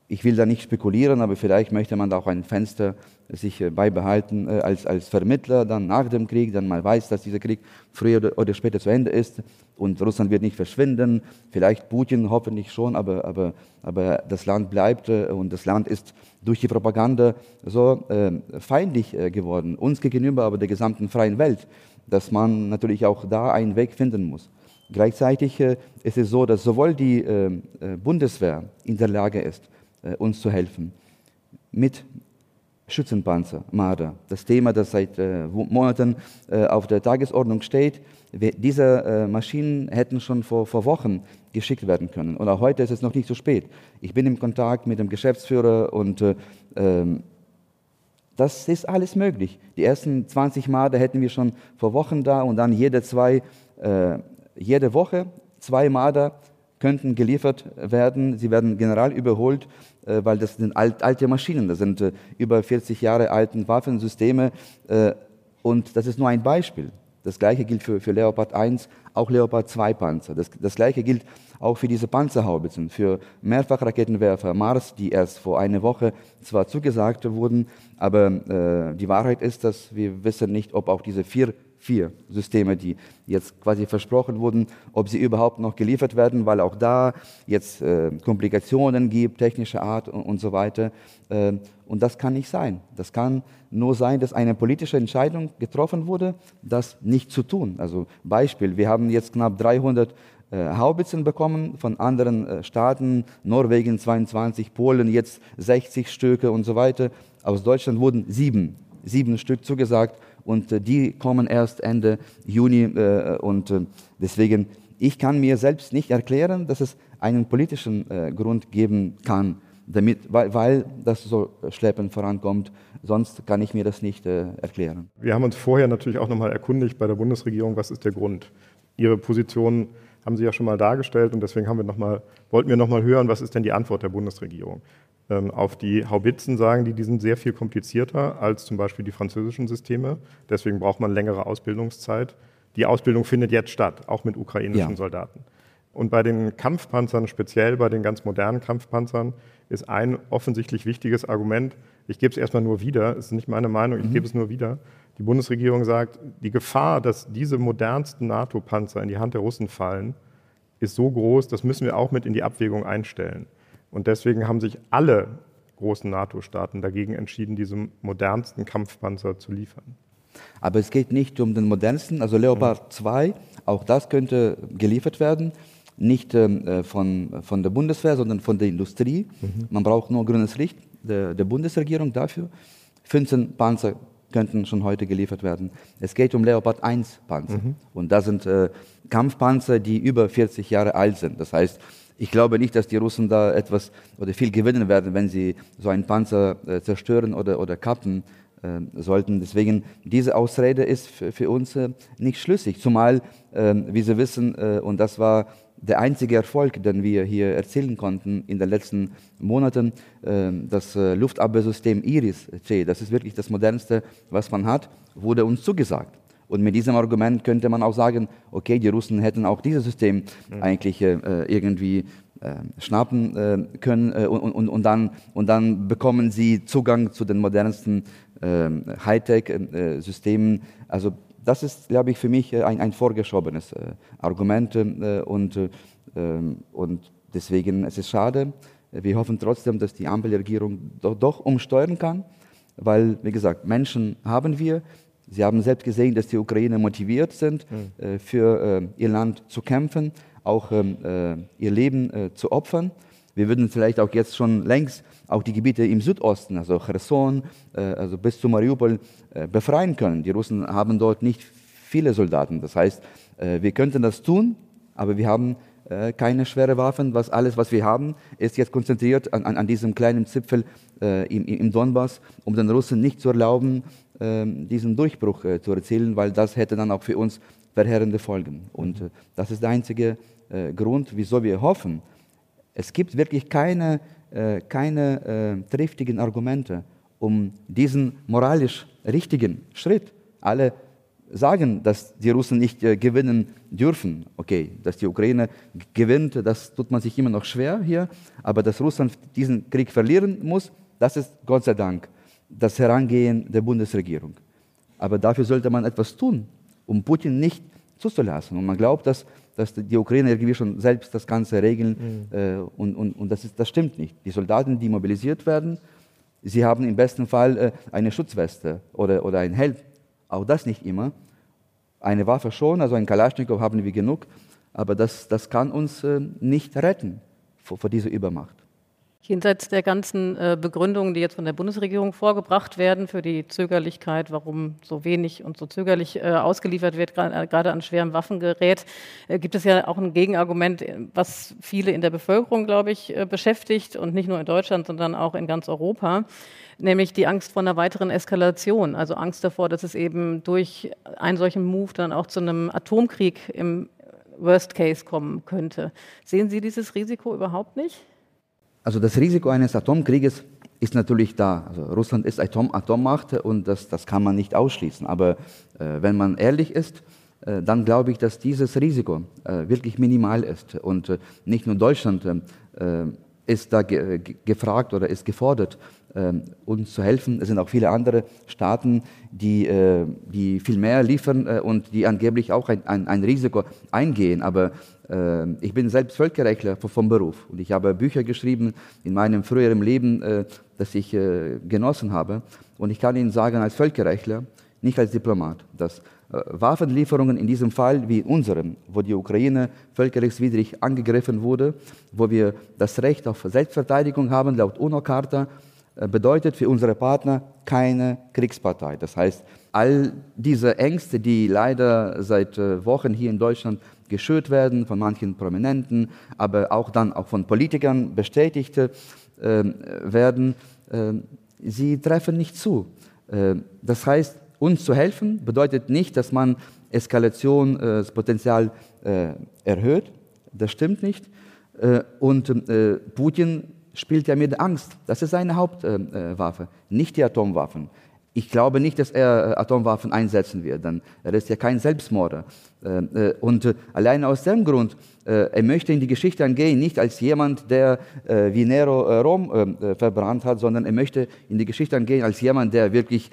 ich will da nicht spekulieren, aber vielleicht möchte man da auch ein Fenster sich äh, beibehalten äh, als, als Vermittler dann nach dem Krieg, dann mal weiß, dass dieser Krieg früher oder, später zu Ende ist und Russland wird nicht verschwinden, vielleicht Putin hoffentlich schon, aber, aber, aber das Land bleibt äh, und das Land ist durch die Propaganda so äh, feindlich geworden, uns gegenüber, aber der gesamten freien Welt dass man natürlich auch da einen Weg finden muss. Gleichzeitig äh, ist es so, dass sowohl die äh, äh, Bundeswehr in der Lage ist, uns zu helfen, mit Schützenpanzer, Marder, das Thema, das seit äh, Monaten äh, auf der Tagesordnung steht. Diese Maschinen hätten schon vor, vor Wochen geschickt werden können. Und auch heute ist es noch nicht zu so spät. Ich bin im Kontakt mit dem Geschäftsführer und ähm, das ist alles möglich. Die ersten 20 Male hätten wir schon vor Wochen da und dann jede, zwei, äh, jede Woche zwei Marder könnten geliefert werden. Sie werden general überholt, äh, weil das sind alt, alte Maschinen. Das sind äh, über 40 Jahre alten Waffensysteme. Äh, und das ist nur ein Beispiel. Das gleiche gilt für, für Leopard 1, auch Leopard 2 Panzer. Das, das gleiche gilt auch für diese Panzerhaubitzen, für Mehrfachraketenwerfer Mars, die erst vor einer Woche zwar zugesagt wurden, aber äh, die Wahrheit ist, dass wir wissen nicht, ob auch diese vier vier Systeme, die jetzt quasi versprochen wurden, ob sie überhaupt noch geliefert werden, weil auch da jetzt äh, Komplikationen gibt, technischer Art und, und so weiter. Äh, und das kann nicht sein. Das kann nur sein, dass eine politische Entscheidung getroffen wurde, das nicht zu tun. Also Beispiel, wir haben jetzt knapp 300 äh, Haubitzen bekommen von anderen äh, Staaten, Norwegen 22, Polen jetzt 60 Stücke und so weiter. Aus Deutschland wurden sieben, sieben Stück zugesagt und äh, die kommen erst Ende Juni äh, und äh, deswegen, ich kann mir selbst nicht erklären, dass es einen politischen Grund geben kann, damit, weil, weil das so schleppend vorankommt. Sonst kann ich mir das nicht erklären.
Wir haben uns vorher natürlich auch nochmal erkundigt bei der Bundesregierung, was ist der Grund. Ihre Position haben Sie ja schon mal dargestellt und deswegen haben wir noch mal, wollten wir noch mal hören, was ist denn die Antwort der Bundesregierung? Ähm, auf die Haubitzen sagen die, die sind sehr viel komplizierter als zum Beispiel die französischen Systeme. Deswegen braucht man längere Ausbildungszeit. Die Ausbildung findet jetzt statt, auch mit ukrainischen ja. Soldaten. Und bei den Kampfpanzern, speziell bei den ganz modernen Kampfpanzern, ist ein offensichtlich wichtiges Argument, ich gebe es erstmal nur wieder, es ist nicht meine Meinung, ich mhm. gebe es nur wieder. Die Bundesregierung sagt, die Gefahr, dass diese modernsten NATO-Panzer in die Hand der Russen fallen, ist so groß, das müssen wir auch mit in die Abwägung einstellen. Und deswegen haben sich alle großen NATO-Staaten dagegen entschieden, diese modernsten Kampfpanzer zu liefern.
Aber es geht nicht um den modernsten, also Leopard 2, auch das könnte geliefert werden, nicht ähm, äh, von, von der Bundeswehr, sondern von der Industrie. Mhm. Man braucht nur grünes Licht der, der Bundesregierung dafür. 15 Panzer könnten schon heute geliefert werden. Es geht um Leopard 1 Panzer. Mhm. Und das sind äh, Kampfpanzer, die über 40 Jahre alt sind. Das heißt, ich glaube nicht, dass die Russen da etwas oder viel gewinnen werden, wenn sie so einen Panzer äh, zerstören oder, oder kappen. sollten. Deswegen, diese Ausrede ist für, uns äh, nicht schlüssig. Zumal, äh, wie Sie wissen, äh, und das war der einzige Erfolg, den wir hier erzielen konnten in den letzten Monaten, das Luftabwehrsystem IRIS-C, das ist wirklich das modernste, was man hat, wurde uns zugesagt. Und mit diesem Argument könnte man auch sagen, okay, die Russen hätten auch dieses System mhm. eigentlich äh, irgendwie äh, schnappen äh, können äh, und, und, und, dann, und dann bekommen sie Zugang zu den modernsten ähm, Hightech-Systemen. also das ist, glaube ich, für mich ein, ein vorgeschobenes Argument und, ähm, und deswegen es ist es schade. Wir hoffen trotzdem, dass die Ampelregierung doch, doch umsteuern kann, weil, wie gesagt, Menschen haben wir. Sie haben selbst gesehen, dass die Ukrainer motiviert sind, mhm. für ihr Land zu kämpfen auch ähm, äh, ihr Leben äh, zu opfern. Wir würden vielleicht auch jetzt schon längst auch die Gebiete im Südosten, also Cherson, äh, also bis zu Mariupol, äh, befreien können. Die Russen haben dort nicht viele Soldaten. Das heißt, äh, wir könnten das tun, aber wir haben äh, keine schwere Waffen. Was alles, was wir haben, ist jetzt konzentriert an, an, an diesem kleinen Zipfel im, im, Donbass, um den Russen nicht zu erlauben, diesen Durchbruch zu erzielen, weil das hätte dann auch für uns verheerende Folgen. Und das ist der einzige äh, Grund, wieso wir hoffen. Es gibt wirklich keine, äh, keine äh, triftigen Argumente, um diesen moralisch richtigen Schritt. Alle sagen, dass die Russen nicht äh, gewinnen dürfen. Okay, dass die Ukraine gewinnt, das tut man sich immer noch schwer hier. Aber dass Russland diesen Krieg verlieren muss, das ist Gott sei Dank das Herangehen der Bundesregierung. Aber dafür sollte man etwas tun, um Putin nicht zuzulassen. Und man glaubt, dass dass die Ukrainer irgendwie schon selbst das Ganze regeln. Mhm. Äh, und und, und das, ist, das stimmt nicht. Die Soldaten, die mobilisiert werden, sie haben im besten Fall äh, eine Schutzweste oder, oder ein Helm. Auch das nicht immer. Eine Waffe schon, also ein Kalaschnikow haben wir genug, aber das, das kann uns äh, nicht retten vor, vor dieser Übermacht.
Jenseits der ganzen äh, Begründungen, die jetzt von der Bundesregierung vorgebracht werden für die Zögerlichkeit, warum so wenig und so zögerlich äh, ausgeliefert wird, äh, gerade an schwerem Waffengerät, gibt es ja auch ein Gegenargument, was viele in der Bevölkerung, glaube ich, beschäftigt und nicht nur in Deutschland, sondern auch in ganz Europa nämlich die Angst vor einer weiteren Eskalation, also Angst davor, dass es eben durch einen solchen Move dann auch zu einem Atomkrieg im Worst Case kommen könnte. Sehen Sie dieses Risiko überhaupt nicht?
Also das Risiko eines Atomkrieges ist natürlich da. Also Russland ist Atom Atommacht und das, das kann man nicht ausschließen. Aber äh, wenn man ehrlich ist, äh, dann glaube ich, dass dieses Risiko äh, wirklich minimal ist. Und äh, nicht nur Deutschland äh, ist da ge gefragt oder ist gefordert, uns zu helfen. Es sind auch viele andere Staaten, die, äh, die viel mehr liefern und die angeblich auch ein, ein, ein Risiko eingehen. Aber äh, ich bin selbst Völkerrechtler vom Beruf und ich habe Bücher geschrieben in meinem früheren Leben, äh, das ich äh, genossen habe. Und ich kann Ihnen sagen, als Völkerrechtler, nicht als Diplomat, dass Waffenlieferungen in diesem Fall wie unserem, wo die Ukraine völkerrechtswidrig angegriffen wurde, wo wir das Recht auf Selbstverteidigung haben, laut UNO-Charta, bedeutet für unsere Partner keine Kriegspartei. Das heißt, all diese Ängste, die leider seit Wochen hier in Deutschland geschürt werden von manchen Prominenten, aber auch dann auch von Politikern bestätigt äh, werden, äh, sie treffen nicht zu. Äh, das heißt, uns zu helfen bedeutet nicht, dass man Eskalationspotenzial äh, erhöht. Das stimmt nicht. Äh, und äh, Putin spielt ja mit Angst. Das ist seine Hauptwaffe, nicht die Atomwaffen. Ich glaube nicht, dass er äh, Atomwaffen einsetzen wird, denn er ist ja kein Selbstmörder. Äh, äh, und allein aus dem Grund, er möchte in die Geschichte angehen, nicht als jemand, der wie Nero Rom verbrannt hat, sondern er möchte in die Geschichte angehen als jemand, der wirklich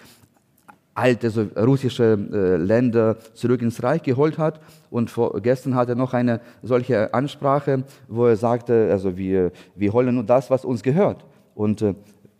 alte so russische Länder zurück ins Reich geholt hat. Und vor, gestern hatte er noch eine solche Ansprache, wo er sagte, also wir, wir holen nur das, was uns gehört. Und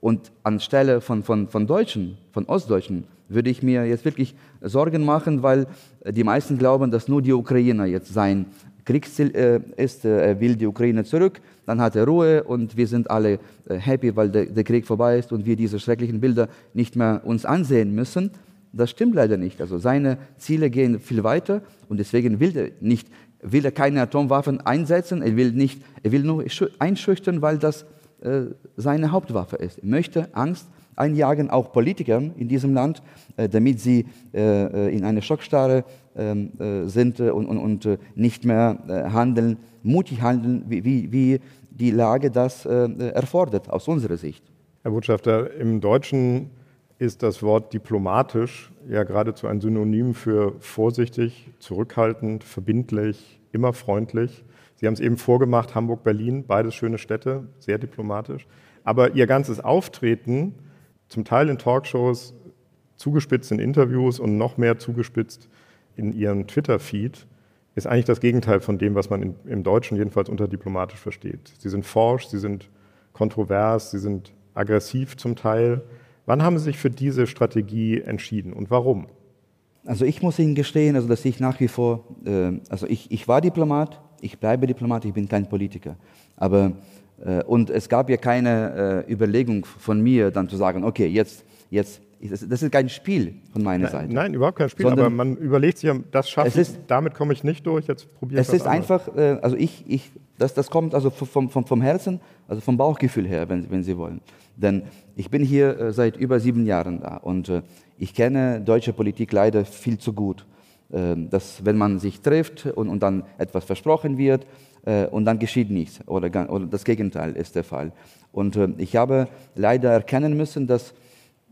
und anstelle von, von, von Deutschen, von Ostdeutschen, würde ich mir jetzt wirklich Sorgen machen, weil die meisten glauben, dass nur die Ukrainer jetzt sein Kriegsziel äh, ist. Äh, er will die Ukraine zurück, dann hat er Ruhe und wir sind alle äh, happy, weil der, der Krieg vorbei ist und wir diese schrecklichen Bilder nicht mehr uns ansehen müssen. Das stimmt leider nicht. Also seine Ziele gehen viel weiter und deswegen will er nicht, will er keine Atomwaffen einsetzen. Er will nicht, er will nur einschüchtern, weil das äh, seine Hauptwaffe ist. Er möchte Angst einjagen, auch Politikern in diesem Land, äh, damit sie äh, in eine Schockstarre ähm, sind und, und, und nicht mehr handeln, mutig handeln, wie, wie, wie die Lage das erfordert, aus unserer Sicht.
Herr Botschafter, im Deutschen ist das Wort diplomatisch ja geradezu ein Synonym für vorsichtig, zurückhaltend, verbindlich, immer freundlich. Sie haben es eben vorgemacht, Hamburg, Berlin, beides schöne Städte, sehr diplomatisch. Aber Ihr ganzes Auftreten, zum Teil in Talkshows, zugespitzt in Interviews und noch mehr zugespitzt in Ihrem Twitter-Feed, ist eigentlich das Gegenteil von dem, was man im Deutschen jedenfalls unter diplomatisch versteht. Sie sind forsch, Sie sind kontrovers, Sie sind aggressiv zum Teil. Wann haben Sie sich für diese Strategie entschieden und warum?
Also ich muss Ihnen gestehen, also dass ich nach wie vor, äh, also ich, ich war Diplomat, ich bleibe Diplomat, ich bin kein Politiker. Aber äh, und es gab ja keine äh, Überlegung von mir, dann zu sagen, okay, jetzt, jetzt, das ist kein Spiel von meiner
nein,
Seite.
Nein, überhaupt kein Spiel, aber man überlegt sich, das schaffe ich, damit komme ich nicht durch, jetzt probiere
ich Es ist anderes. einfach, äh, also ich, ich, das, das kommt also vom, vom, vom Herzen, also vom Bauchgefühl her, wenn, wenn Sie wollen. Denn ich bin hier seit über sieben Jahren da und ich kenne deutsche Politik leider viel zu gut. Dass wenn man sich trifft und, und dann etwas versprochen wird, äh, und dann geschieht nichts oder, oder, das Gegenteil ist der Fall. Und äh, ich habe leider erkennen müssen, dass, äh,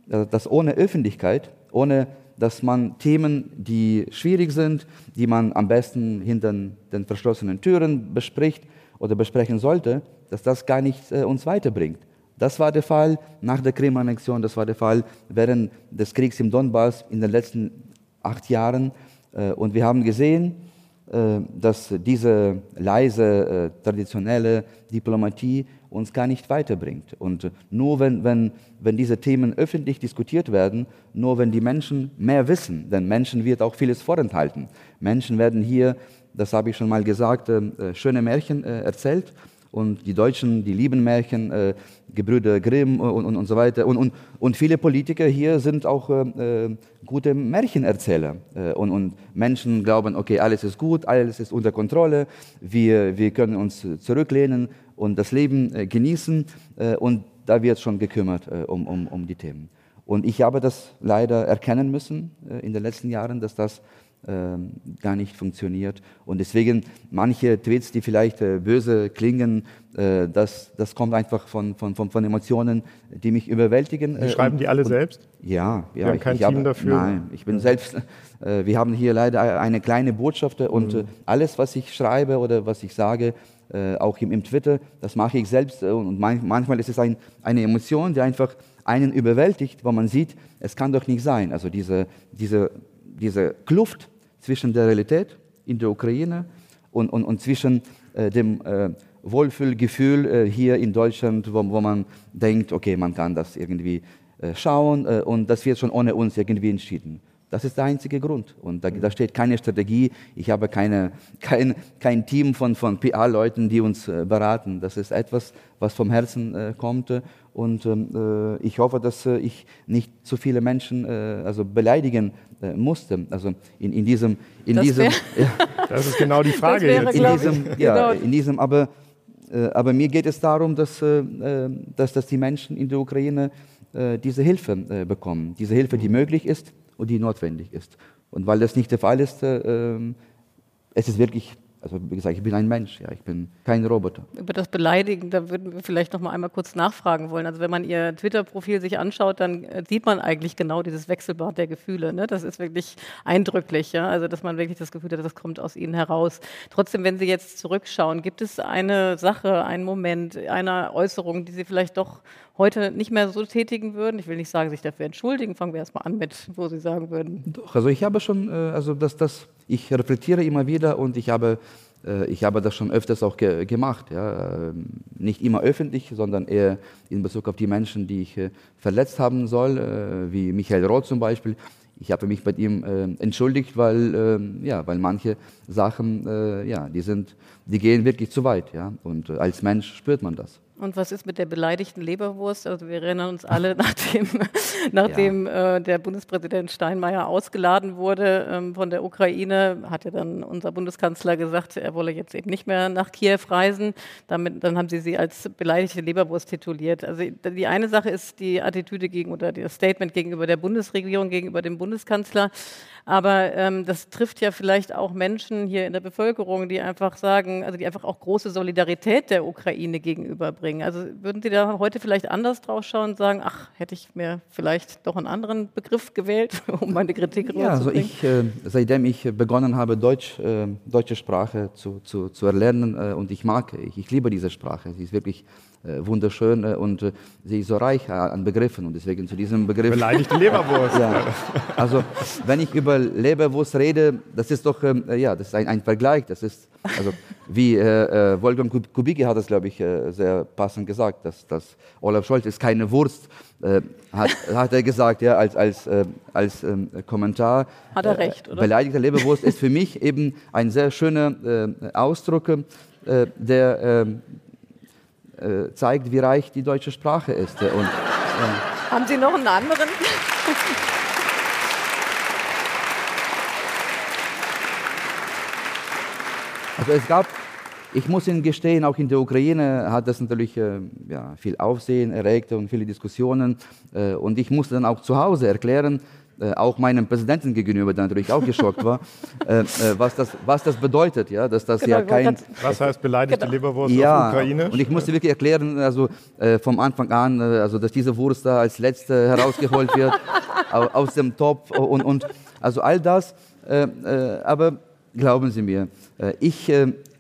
dass ohne Öffentlichkeit, ohne dass man Themen, die schwierig sind, die man am besten hinter den verschlossenen Türen bespricht oder besprechen sollte, dass das gar nicht äh, uns weiterbringt. Das war der Fall nach der Krim-Annexion, das war der Fall während des Kriegs im Donbass in den letzten acht Jahren. Äh, und wir haben gesehen, äh, dass diese leise, äh, traditionelle Diplomatie uns gar nicht weiterbringt. Und nur wenn, wenn, wenn diese Themen öffentlich diskutiert werden, nur wenn die Menschen mehr wissen, denn Menschen wird auch vieles vorenthalten. Menschen werden hier, das habe ich schon mal gesagt, äh, schöne Märchen erzählt und die Deutschen, die lieben Märchen, äh, Gebrüder Grimm und, und, und so weiter. Und, und, und viele Politiker hier sind auch äh, äh, gute Märchenerzähler. Äh, und, und Menschen glauben, okay, alles ist gut, alles ist unter Kontrolle, wir, wir können uns zurücklehnen und das Leben äh, genießen. Äh, und da wird schon gekümmert um, um, um die Themen. Und ich habe das leider erkennen müssen in den letzten Jahren, dass das ähm, gar nicht funktioniert. Und deswegen manche Tweets, die vielleicht äh, böse klingen, äh, das, das kommt einfach von, von, von, von Emotionen, die mich überwältigen.
Sie schreiben
und,
die alle
und,
selbst?
Ja, ja.
Sie haben kein
ich,
ich Team
habe,
dafür?
Nein, ich bin selbst. Äh, wir haben hier leider eine kleine Botschaft und mhm. alles, was ich schreibe oder was ich sage, auch im, im Twitter, das mache ich selbst. Und manchmal ist es ein, eine Emotion, die einfach einen überwältigt, wo man sieht, es kann doch nicht sein. Also diese, diese, diese Kluft zwischen der Realität in der Ukraine und, und, und zwischen äh, dem äh, Wohlfühlgefühl äh, hier in Deutschland, wo, wo, man denkt, okay, man kann das irgendwie äh, schauen äh, und das wird schon ohne uns irgendwie entschieden. Das ist der einzige Grund. Und da, da steht keine Strategie. Ich habe keine, kein, kein Team von, von PR-Leuten, die uns beraten. Das ist etwas, was vom Herzen kommt. Und ähm, äh, ich hoffe, dass äh, ich nicht zu viele Menschen äh, also beleidigen musste. Also in, in diesem, in
das
diesem,
ja. das ist genau die Frage.
Wäre,
jetzt.
In diesem, ja,
genau.
in diesem, aber, aber mir geht es darum, dass, dass, dass die Menschen in der Ukraine diese Hilfe bekommen. Diese Hilfe, die möglich ist und die notwendig ist. Und weil das nicht der Fall ist, äh, ähm, es ist wirklich also wie gesagt, ich bin ein Mensch, ja, ich bin kein Roboter.
Über das Beleidigen, da würden wir vielleicht noch mal einmal kurz nachfragen wollen. Also wenn man Ihr Twitter-Profil sich anschaut, dann äh, sieht man eigentlich genau dieses Wechselbad der Gefühle. Ne? Das ist wirklich eindrücklich, ja? also dass man wirklich das Gefühl hat, das kommt aus Ihnen heraus. Trotzdem, wenn Sie jetzt zurückschauen, gibt es eine Sache, einen Moment, eine Äußerung, die Sie vielleicht doch heute nicht mehr so tätigen würden? Ich will nicht sagen, sich dafür entschuldigen. Fangen wir erstmal an mit, wo Sie sagen würden.
Doch, also ich habe schon, äh, also das, das, ich reflektiere immer wieder und ich habe, äh, ich habe das schon öfters auch ge gemacht. Ja? Ähm, nicht immer öffentlich, sondern eher in Bezug auf die Menschen, die ich äh, verletzt haben soll, wie Michael Roth zum Beispiel. Ich habe mich bei ihm entschuldigt, weil, ähm, ja, weil manche Sachen, ja, die, sind, die gehen wirklich zu weit. Ja? Und als Mensch spürt man das.
Und was ist mit der beleidigten Leberwurst? Also wir erinnern uns alle, nachdem, nachdem ja. äh, der Bundespräsident Steinmeier ausgeladen wurde ähm, von der Ukraine, hat ja dann unser Bundeskanzler gesagt, er wolle jetzt eben nicht mehr nach Kiew reisen. Damit, dann haben sie sie als beleidigte Leberwurst tituliert. Also die eine Sache ist die Attitüde gegen oder das Statement gegenüber der Bundesregierung, gegenüber dem Bundeskanzler. Aber ähm, das trifft ja vielleicht auch Menschen hier in der Bevölkerung, die einfach sagen, also die einfach auch große Solidarität der Ukraine gegenüberbringen. Also würden Sie da heute vielleicht anders drauf schauen und sagen, ach, hätte ich mir vielleicht doch einen anderen Begriff gewählt, um meine Kritik
rüberzubringen? Ja, also ich, äh, seitdem ich begonnen habe, Deutsch, äh, deutsche Sprache zu, zu, zu erlernen äh, und ich mag, ich, ich liebe diese Sprache. Sie ist wirklich wunderschön äh, und äh, sie ist so reich an Begriffen und deswegen zu diesem Begriff.
Beleidigte Leberwurst. ja.
Also wenn ich über Leberwurst rede, das ist doch ähm, ja, das ist ein, ein Vergleich. Das ist also wie äh, Wolfgang Kubicki hat es, glaube ich, sehr passend gesagt, dass, dass Olaf Scholz ist keine Wurst, äh, hat, hat er gesagt, ja, als, als, äh, als ähm, Kommentar.
Hat er recht, oder?
Beleidigte Leberwurst ist für mich eben ein sehr schöner Ausdruck, der ähm, äh, zeigt, wie reich die deutsche Sprache ist. Und, äh,
Haben Sie noch einen anderen?
Also es gab, ich muss Ihnen gestehen, auch in der Ukraine hat das natürlich äh, ja, viel Aufsehen erregt und viele Diskussionen. Äh, und ich musste dann auch zu Hause erklären, äh, auch meinem Präsidenten gegenüber, der natürlich auch geschockt war, äh, äh, was, das, was das bedeutet, ja, dass das genau, ja kein...
Was heißt beleidigte genau. Leberwurst
ja,
auf Ukraine?
und ich musste wirklich erklären, also äh, vom Anfang an, also dass diese Wurst da als letzte herausgeholt wird aus dem Topf und, und also all das, äh, aber glauben Sie mir, ich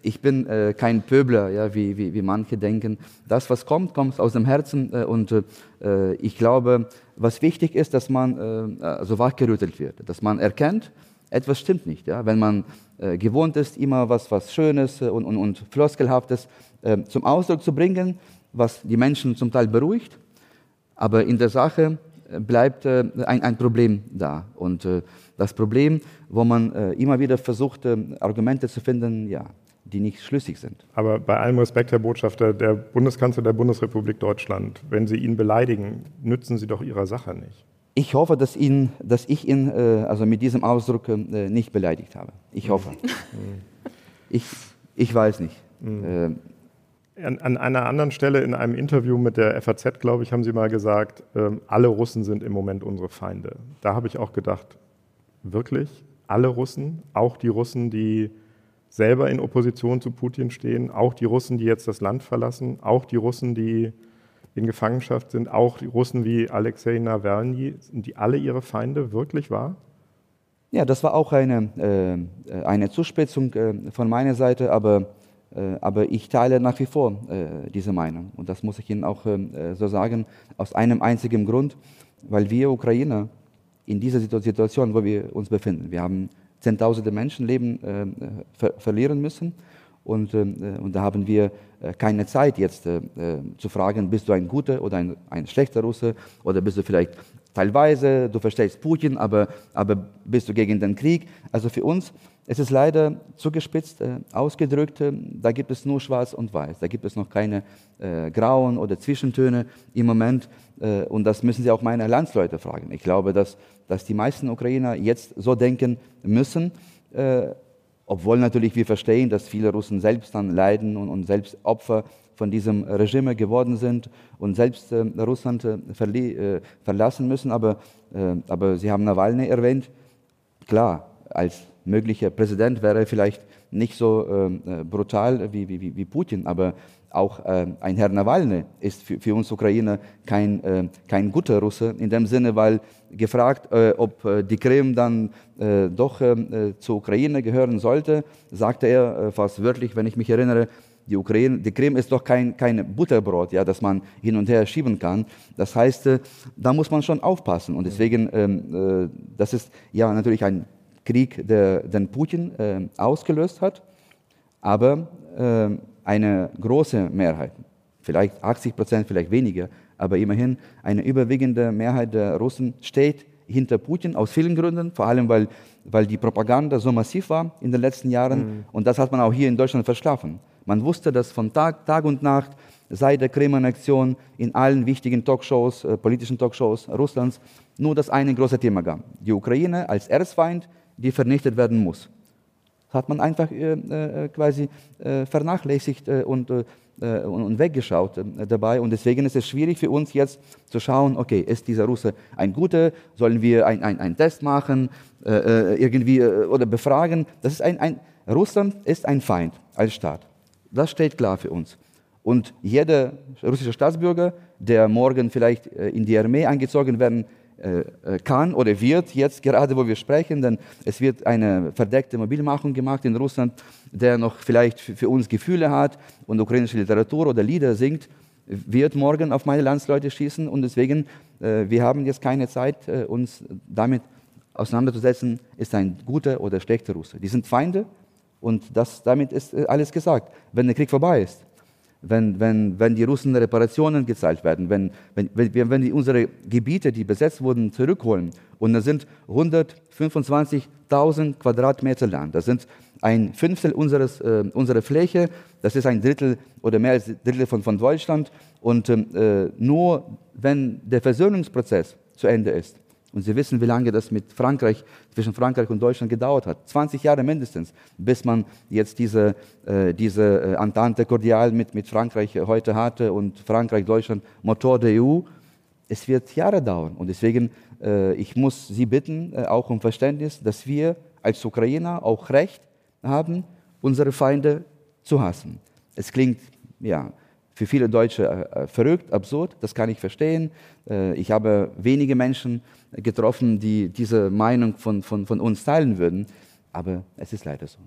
ich bin äh, kein Pöbler, ja, wie, wie, wie manche denken. Das, was kommt, kommt aus dem Herzen. Äh, und äh, ich glaube, was wichtig ist, dass man äh, also wachgerüttelt wird, dass man erkennt, etwas stimmt nicht. Ja? Wenn man äh, gewohnt ist, immer was, was Schönes und, und, und Floskelhaftes äh, zum Ausdruck zu bringen, was die Menschen zum Teil beruhigt, aber in der Sache bleibt ein, ein Problem da. Und das Problem, wo man immer wieder versucht, Argumente zu finden, ja, die nicht schlüssig sind.
Aber bei allem Respekt, Herr Botschafter, der Bundeskanzler der Bundesrepublik Deutschland, wenn Sie ihn beleidigen, nützen Sie doch Ihrer Sache nicht.
Ich hoffe, dass, ihn, dass ich ihn äh, also mit diesem Ausdruck äh, nicht beleidigt habe. Ich hoffe. Mhm. ich, ich weiß nicht. Mhm.
Äh, an, an, einer anderen Stelle in einem Interview mit der FAZ, glaube ich, haben Sie mal gesagt, ähm, alle Russen sind im Moment unsere Feinde. Da habe ich auch gedacht, wirklich? Alle Russen? Auch die Russen, die selber in Opposition zu Putin stehen, auch die Russen, die jetzt das Land verlassen, auch die Russen, die in Gefangenschaft sind, auch die Russen wie Alexei Nawalny, sind die alle ihre Feinde? Wirklich wahr?
Ja, das war auch eine, äh, eine Zuspitzung äh, von meiner Seite, aber, äh, aber ich teile nach wie vor äh, diese Meinung. Und das muss ich Ihnen auch äh, so sagen, aus einem einzigen Grund, weil wir Ukrainer in dieser Situation, wo wir uns befinden, wir haben Zehntausende Menschenleben äh, ver verlieren müssen. Und, äh, und da haben wir äh, keine Zeit jetzt zu fragen, bist du ein guter oder ein, ein schlechter Russe oder bist du vielleicht teilweise, du verstehst Putin, aber, aber bist du gegen den Krieg. Also für uns es ist leider zugespitzt äh, ausgedrückt, äh, da gibt es nur Schwarz und Weiß, da gibt es noch keine äh, Grauen oder Zwischentöne im Moment. Äh, und das müssen Sie auch meine Landsleute fragen. Ich glaube, dass, dass die meisten Ukrainer jetzt so denken müssen, äh, obwohl natürlich wir verstehen, dass viele Russen selbst dann leiden und, und selbst Opfer von diesem Regime geworden sind und selbst Russland verlassen müssen. Aber, aber Sie haben Nawalny erwähnt. Klar, als möglicher Präsident wäre vielleicht nicht so ähm, äh, brutal wie, wie, wie Putin, aber auch äh, ein Herr Nawalny ist für, für uns Ukrainer kein, äh, kein guter Russe, in dem Sinne, weil gefragt, äh, ob äh, die Krim dann äh, doch ähm, zur Ukraine gehören sollte, sagte er fast wörtlich, wenn ich mich erinnere, die, Ukraine, die Krim ist doch kein, kein Butterbrot, ja, das man hin und her schieben kann. Das heißt, da muss man schon aufpassen. Und deswegen, ähm, das ist ja natürlich ein Krieg, der den Putin äh, ausgelöst hat, aber äh, eine große Mehrheit, vielleicht 80 Prozent, vielleicht weniger, aber immerhin eine überwiegende Mehrheit der Russen steht hinter Putin aus vielen Gründen, vor allem weil, weil die Propaganda so massiv war in den letzten Jahren mhm. und das hat man auch hier in Deutschland verschlafen. Man wusste, dass von Tag, Tag und Nacht seit der Krim-Annexion in allen wichtigen Talkshows, äh, politischen Talkshows Russlands nur das eine große Thema gab. Die Ukraine als Erzfeind, die vernichtet werden muss. Das hat man einfach äh, äh quasi äh, vernachlässigt äh, und, äh, und, weggeschaut dabei. Und deswegen ist es schwierig für uns jetzt zu schauen, okay, ist dieser Russe ein guter? Sollen wir einen Test machen, irgendwie oder befragen? Das ist ein, ein, Russland ist ein Feind als Staat. Das steht klar für uns. Und jeder russische Staatsbürger, der morgen vielleicht in die Armee eingezogen werden kann oder wird jetzt gerade, wo wir sprechen, denn es wird eine verdeckte Mobilmachung gemacht in Russland, der noch vielleicht für uns Gefühle hat und ukrainische Literatur oder Lieder singt, wird morgen auf meine Landsleute schießen und deswegen, äh, wir haben jetzt keine Zeit, äh, uns damit auseinanderzusetzen, ist ein guter oder schlechter Russe. Die sind Feinde und das, damit ist äh, alles gesagt. Wenn der Krieg vorbei ist, wenn, wenn, wenn die Russen Reparationen gezahlt werden, wenn, wenn, wenn, wenn die unsere Gebiete, die besetzt wurden, zurückholen. Und das sind 125.000 Quadratmeter Land. Das sind ein Fünftel unseres, äh, unserer Fläche. Das ist ein Drittel oder mehr als ein Drittel von, von Deutschland. Und ähm, äh, nur wenn der Versöhnungsprozess zu Ende ist, und Sie wissen, wie lange das mit Frankreich, zwischen Frankreich und Deutschland gedauert hat. 20 Jahre mindestens, bis man jetzt diese, äh, diese äh, Entente Cordial mit, mit Frankreich heute hatte und Frankreich, Deutschland, Motor der EU. Es wird Jahre dauern. Und deswegen, äh, ich muss Sie bitten, äh, auch um Verständnis, dass wir als Ukrainer auch Recht haben, unsere Feinde zu hassen. Es klingt, ja, für viele Deutsche äh, äh, verrückt, absurd, das kann ich verstehen. Äh, ich habe wenige Menschen getroffen, die diese Meinung von, von, von uns teilen würden, aber es ist leider so.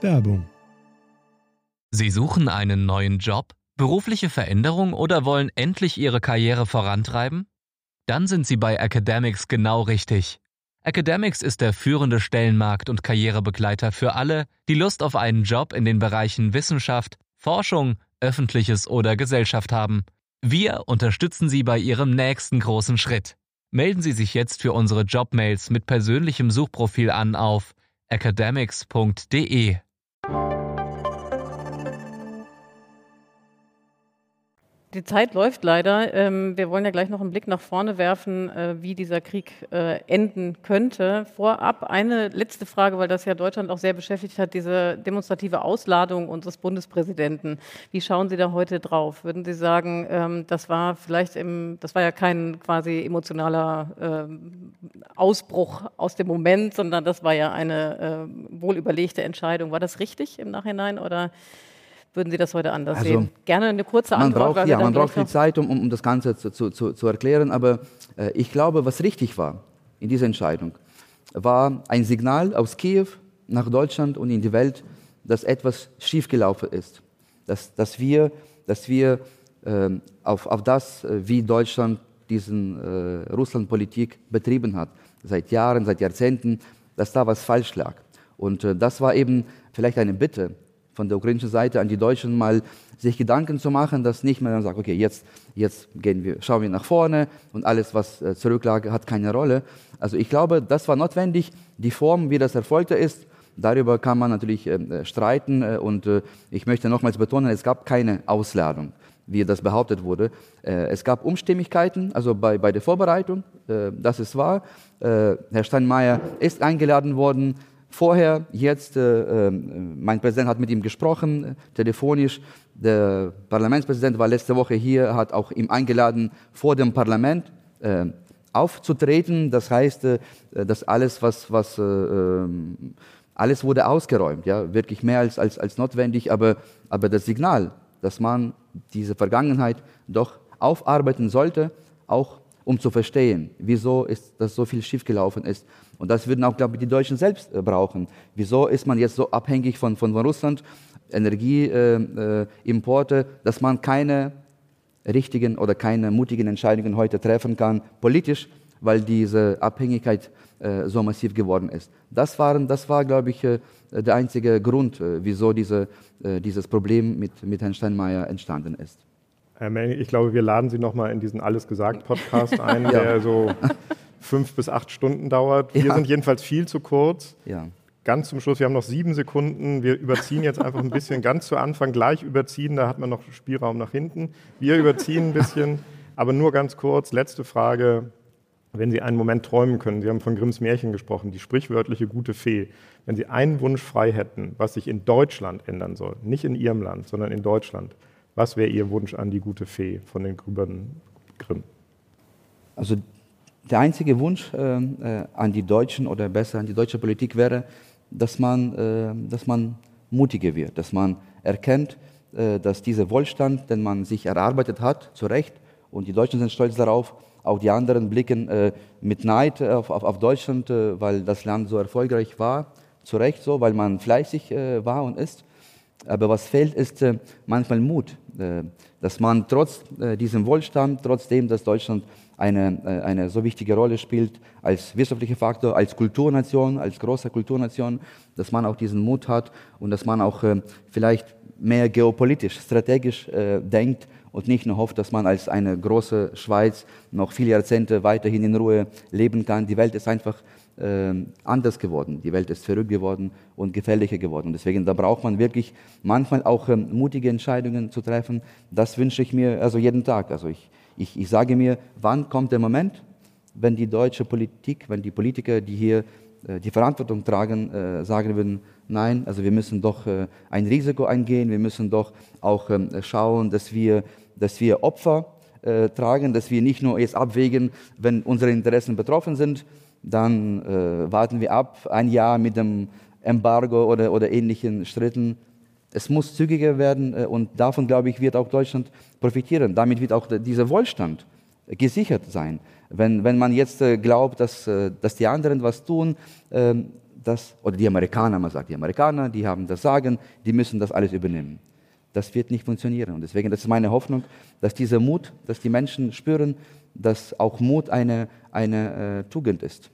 Werbung. Sie suchen einen neuen Job, berufliche Veränderung oder wollen endlich Ihre Karriere vorantreiben? Dann sind Sie bei Academics genau richtig. Academics ist der führende Stellenmarkt und Karrierebegleiter für alle, die Lust auf einen Job in den Bereichen Wissenschaft, Forschung, Öffentliches oder Gesellschaft haben. Wir unterstützen Sie bei Ihrem nächsten großen Schritt. Melden Sie sich jetzt für unsere Jobmails mit persönlichem Suchprofil an auf academics.de.
Die Zeit läuft leider. Ähm, wir wollen ja gleich noch einen Blick nach vorne werfen, äh, wie dieser Krieg äh, enden könnte. Vorab eine letzte Frage, weil das ja Deutschland auch sehr beschäftigt hat, diese demonstrative Ausladung unseres Bundespräsidenten. Wie schauen Sie da heute drauf? Würden Sie sagen, ähm, das war vielleicht im, das war ja kein quasi emotionaler ähm, Ausbruch aus dem Moment, sondern das war ja eine wohlüberlegte Entscheidung. War das richtig im Nachhinein oder? Würden Sie das heute anders also, sehen? Gerne eine kurze Antwort.
Man braucht, ja, man braucht viel Zeit, um, um das Ganze zu, zu, zu, zu erklären, aber äh, ich glaube, was richtig war in dieser Entscheidung, war ein Signal aus Kiew nach Deutschland und in die Welt, dass etwas schiefgelaufen ist. Dass, dass wir, dass wir äh, auf, auf das, äh, wie Deutschland diesen äh, Russlandpolitik betrieben hat, seit Jahren, seit Jahrzehnten, dass da was falsch lag. Und äh, das war eben vielleicht eine Bitte von der ukrainischen Seite an die Deutschen mal sich Gedanken zu machen, dass nicht mehr dann sagt, okay, jetzt, jetzt gehen wir, schauen wir nach vorne und alles, was äh, zurücklag, hat keine Rolle. Also ich glaube, das war notwendig. Die Form, wie das erfolgte ist, darüber kann man natürlich äh, streiten äh, und ich möchte nochmals betonen, es gab keine Ausladung wie das behauptet wurde. Es gab Umstimmigkeiten, also bei, bei der Vorbereitung, das ist wahr. Herr Steinmeier ist eingeladen worden, vorher, jetzt, äh, äh, mein Präsident hat mit ihm gesprochen, äh, telefonisch. Der Parlamentspräsident war letzte Woche hier, hat auch ihm eingeladen, vor dem Parlament äh, aufzutreten. Das heißt, äh, dass alles, was, was äh, ähm, alles wurde ausgeräumt, ja, wirklich mehr als, als, als notwendig, aber, aber das Signal, dass man diese Vergangenheit doch aufarbeiten sollte, auch um zu verstehen, wieso ist das so viel schiefgelaufen ist. Und das würden auch, glaube ich, die Deutschen selbst äh, brauchen. Wieso ist man jetzt so abhängig von, von, Russland, Energieimporte, äh, äh dass man keine richtigen oder keine mutigen Entscheidungen heute treffen kann, politisch, weil diese Abhängigkeit äh, so massiv geworden ist. Das, waren, das war, glaube ich, äh, der einzige Grund, äh, wieso diese, dieses Problem mit, mit Herrn Steinmeier entstanden ist.
Herr Meng, ich glaube, wir laden Sie nochmal in diesen Alles gesagt Podcast ein, ja. der so fünf bis acht Stunden dauert. Wir ja. sind jedenfalls viel zu kurz. Ja. ganz zum Schluss, wir haben noch sieben Sekunden, wir überziehen jetzt einfach ein bisschen ganz zu Anfang, gleich überziehen, da hat man noch Spielraum nach hinten. Wir überziehen ein bisschen, aber nur ganz kurz, letzte Frage. Wenn Sie einen Moment träumen können, Sie haben von Grimms Märchen gesprochen, die sprichwörtliche gute Fee. Wenn Sie einen Wunsch frei hätten, was sich in Deutschland ändern soll, nicht in Ihrem Land, sondern in Deutschland, was wäre Ihr Wunsch an die gute Fee von den Grübern Grimm?
Also der einzige Wunsch äh, äh, an die Deutschen oder besser an die deutsche Politik wäre, dass man, äh, dass man mutiger wird, dass man erkennt, äh, dass dieser Wohlstand, den man sich erarbeitet hat, zu Recht, und die Deutschen sind stolz darauf, auch die anderen blicken äh, mit Neid auf, auf, auf Deutschland, äh, weil das Land so erfolgreich war, zu Recht so, weil man fleißig war und ist. Aber was fehlt, ist manchmal Mut, dass man trotz diesem Wohlstand, trotzdem, dass Deutschland eine, äh, eine so wichtige Rolle spielt als wirtschaftlicher Faktor, als Kulturnation, als große Kulturnation, dass man auch diesen Mut hat und dass man auch äh, vielleicht mehr geopolitisch, strategisch äh, denkt und nicht nur hofft, dass man als eine große Schweiz noch viele Jahrzehnte weiterhin in Ruhe leben kann. Die Welt ist einfach äh, anders geworden. Die Welt ist verrückt geworden und gefährlicher geworden. Deswegen, da braucht man wirklich manchmal auch ähm, mutige Entscheidungen zu treffen. Das wünsche ich mir also jeden Tag. Also ich, ich, ich sage mir, wann kommt der Moment, wenn die deutsche Politik, wenn die Politiker, die hier äh, die Verantwortung tragen, äh, sagen würden, nein, also wir müssen doch äh, ein Risiko eingehen, wir müssen doch auch ähm, schauen, dass wir, dass wir Opfer äh, tragen, dass wir nicht nur jetzt abwägen, wenn unsere Interessen betroffen sind, dann äh, warten wir ab, ein Jahr mit dem Embargo oder, oder ähnlichen Schritten, es muss zügiger werden äh, und davon, glaube ich, wird auch Deutschland profitieren. Damit wird auch dieser Wohlstand gesichert sein. Wenn, wenn man jetzt äh, glaubt, dass, äh, dass die anderen was tun, ähm, das, oder die Amerikaner, man sagt, die Amerikaner, die haben das Sagen, die müssen das alles übernehmen. Das wird nicht funktionieren. Und deswegen, das ist meine Hoffnung, dass dieser Mut, dass die Menschen spüren, dass auch Mut eine, eine äh, Tugend ist.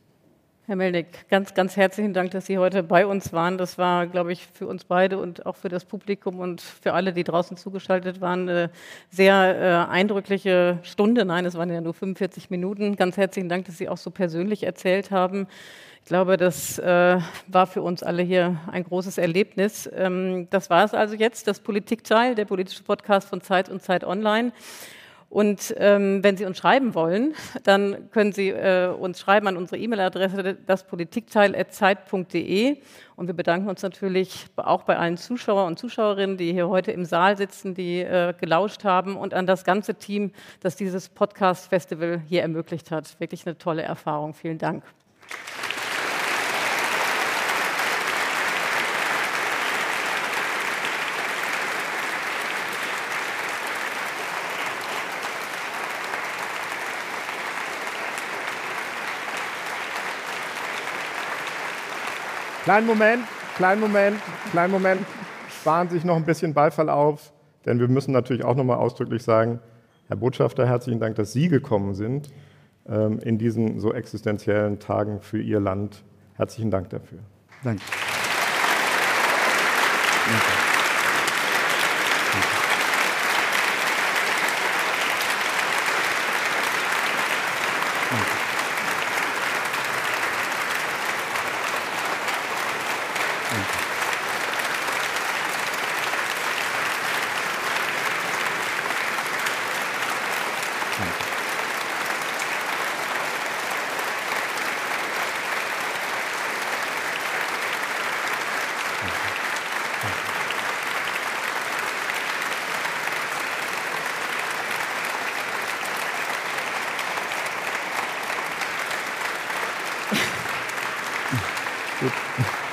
Herr Melnick, ganz, ganz herzlichen Dank, dass Sie heute bei uns waren. Das war, glaube ich, für uns beide und auch für das Publikum und für alle, die draußen zugeschaltet waren, eine sehr äh, eindrückliche Stunde. Nein, es waren ja nur 45 Minuten. Ganz herzlichen Dank, dass Sie auch so persönlich erzählt haben. Ich glaube, das äh, war für uns alle hier ein großes Erlebnis. Ähm, das war es also jetzt, das Politikteil, der politische Podcast von Zeit und Zeit Online. Und ähm, wenn Sie uns schreiben wollen, dann können Sie äh, uns schreiben an unsere E-Mail-Adresse daspolitikteil.zeit.de. Und wir bedanken uns natürlich auch bei allen Zuschauer und Zuschauerinnen, die hier heute im Saal sitzen, die äh, gelauscht haben und an das ganze Team, das dieses Podcast-Festival hier ermöglicht hat. Wirklich eine tolle Erfahrung. Vielen Dank.
Kleinen Moment, kleinen Moment, kleinen Moment. Sparen sich noch ein bisschen Beifall auf, denn wir müssen natürlich auch nochmal ausdrücklich sagen, Herr Botschafter, herzlichen Dank, dass Sie gekommen sind ähm, in diesen so existenziellen Tagen für Ihr Land. Herzlichen Dank dafür. Danke.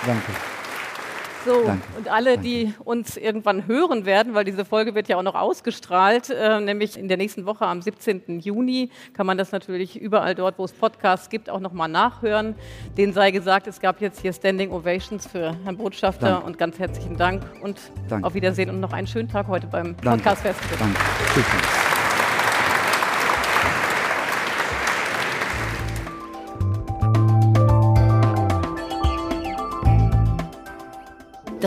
Danke.
So, Danke. und alle, Danke. die uns irgendwann hören werden, weil diese Folge wird ja auch noch ausgestrahlt, äh, nämlich in der nächsten Woche am 17. Juni, kann man das natürlich überall dort, wo es Podcasts gibt, auch nochmal nachhören. Den sei gesagt, es gab jetzt hier Standing Ovations für Herrn Botschafter Danke. und ganz herzlichen Dank und auf Wiedersehen und noch einen schönen Tag heute beim Podcast Festival. Danke. Danke.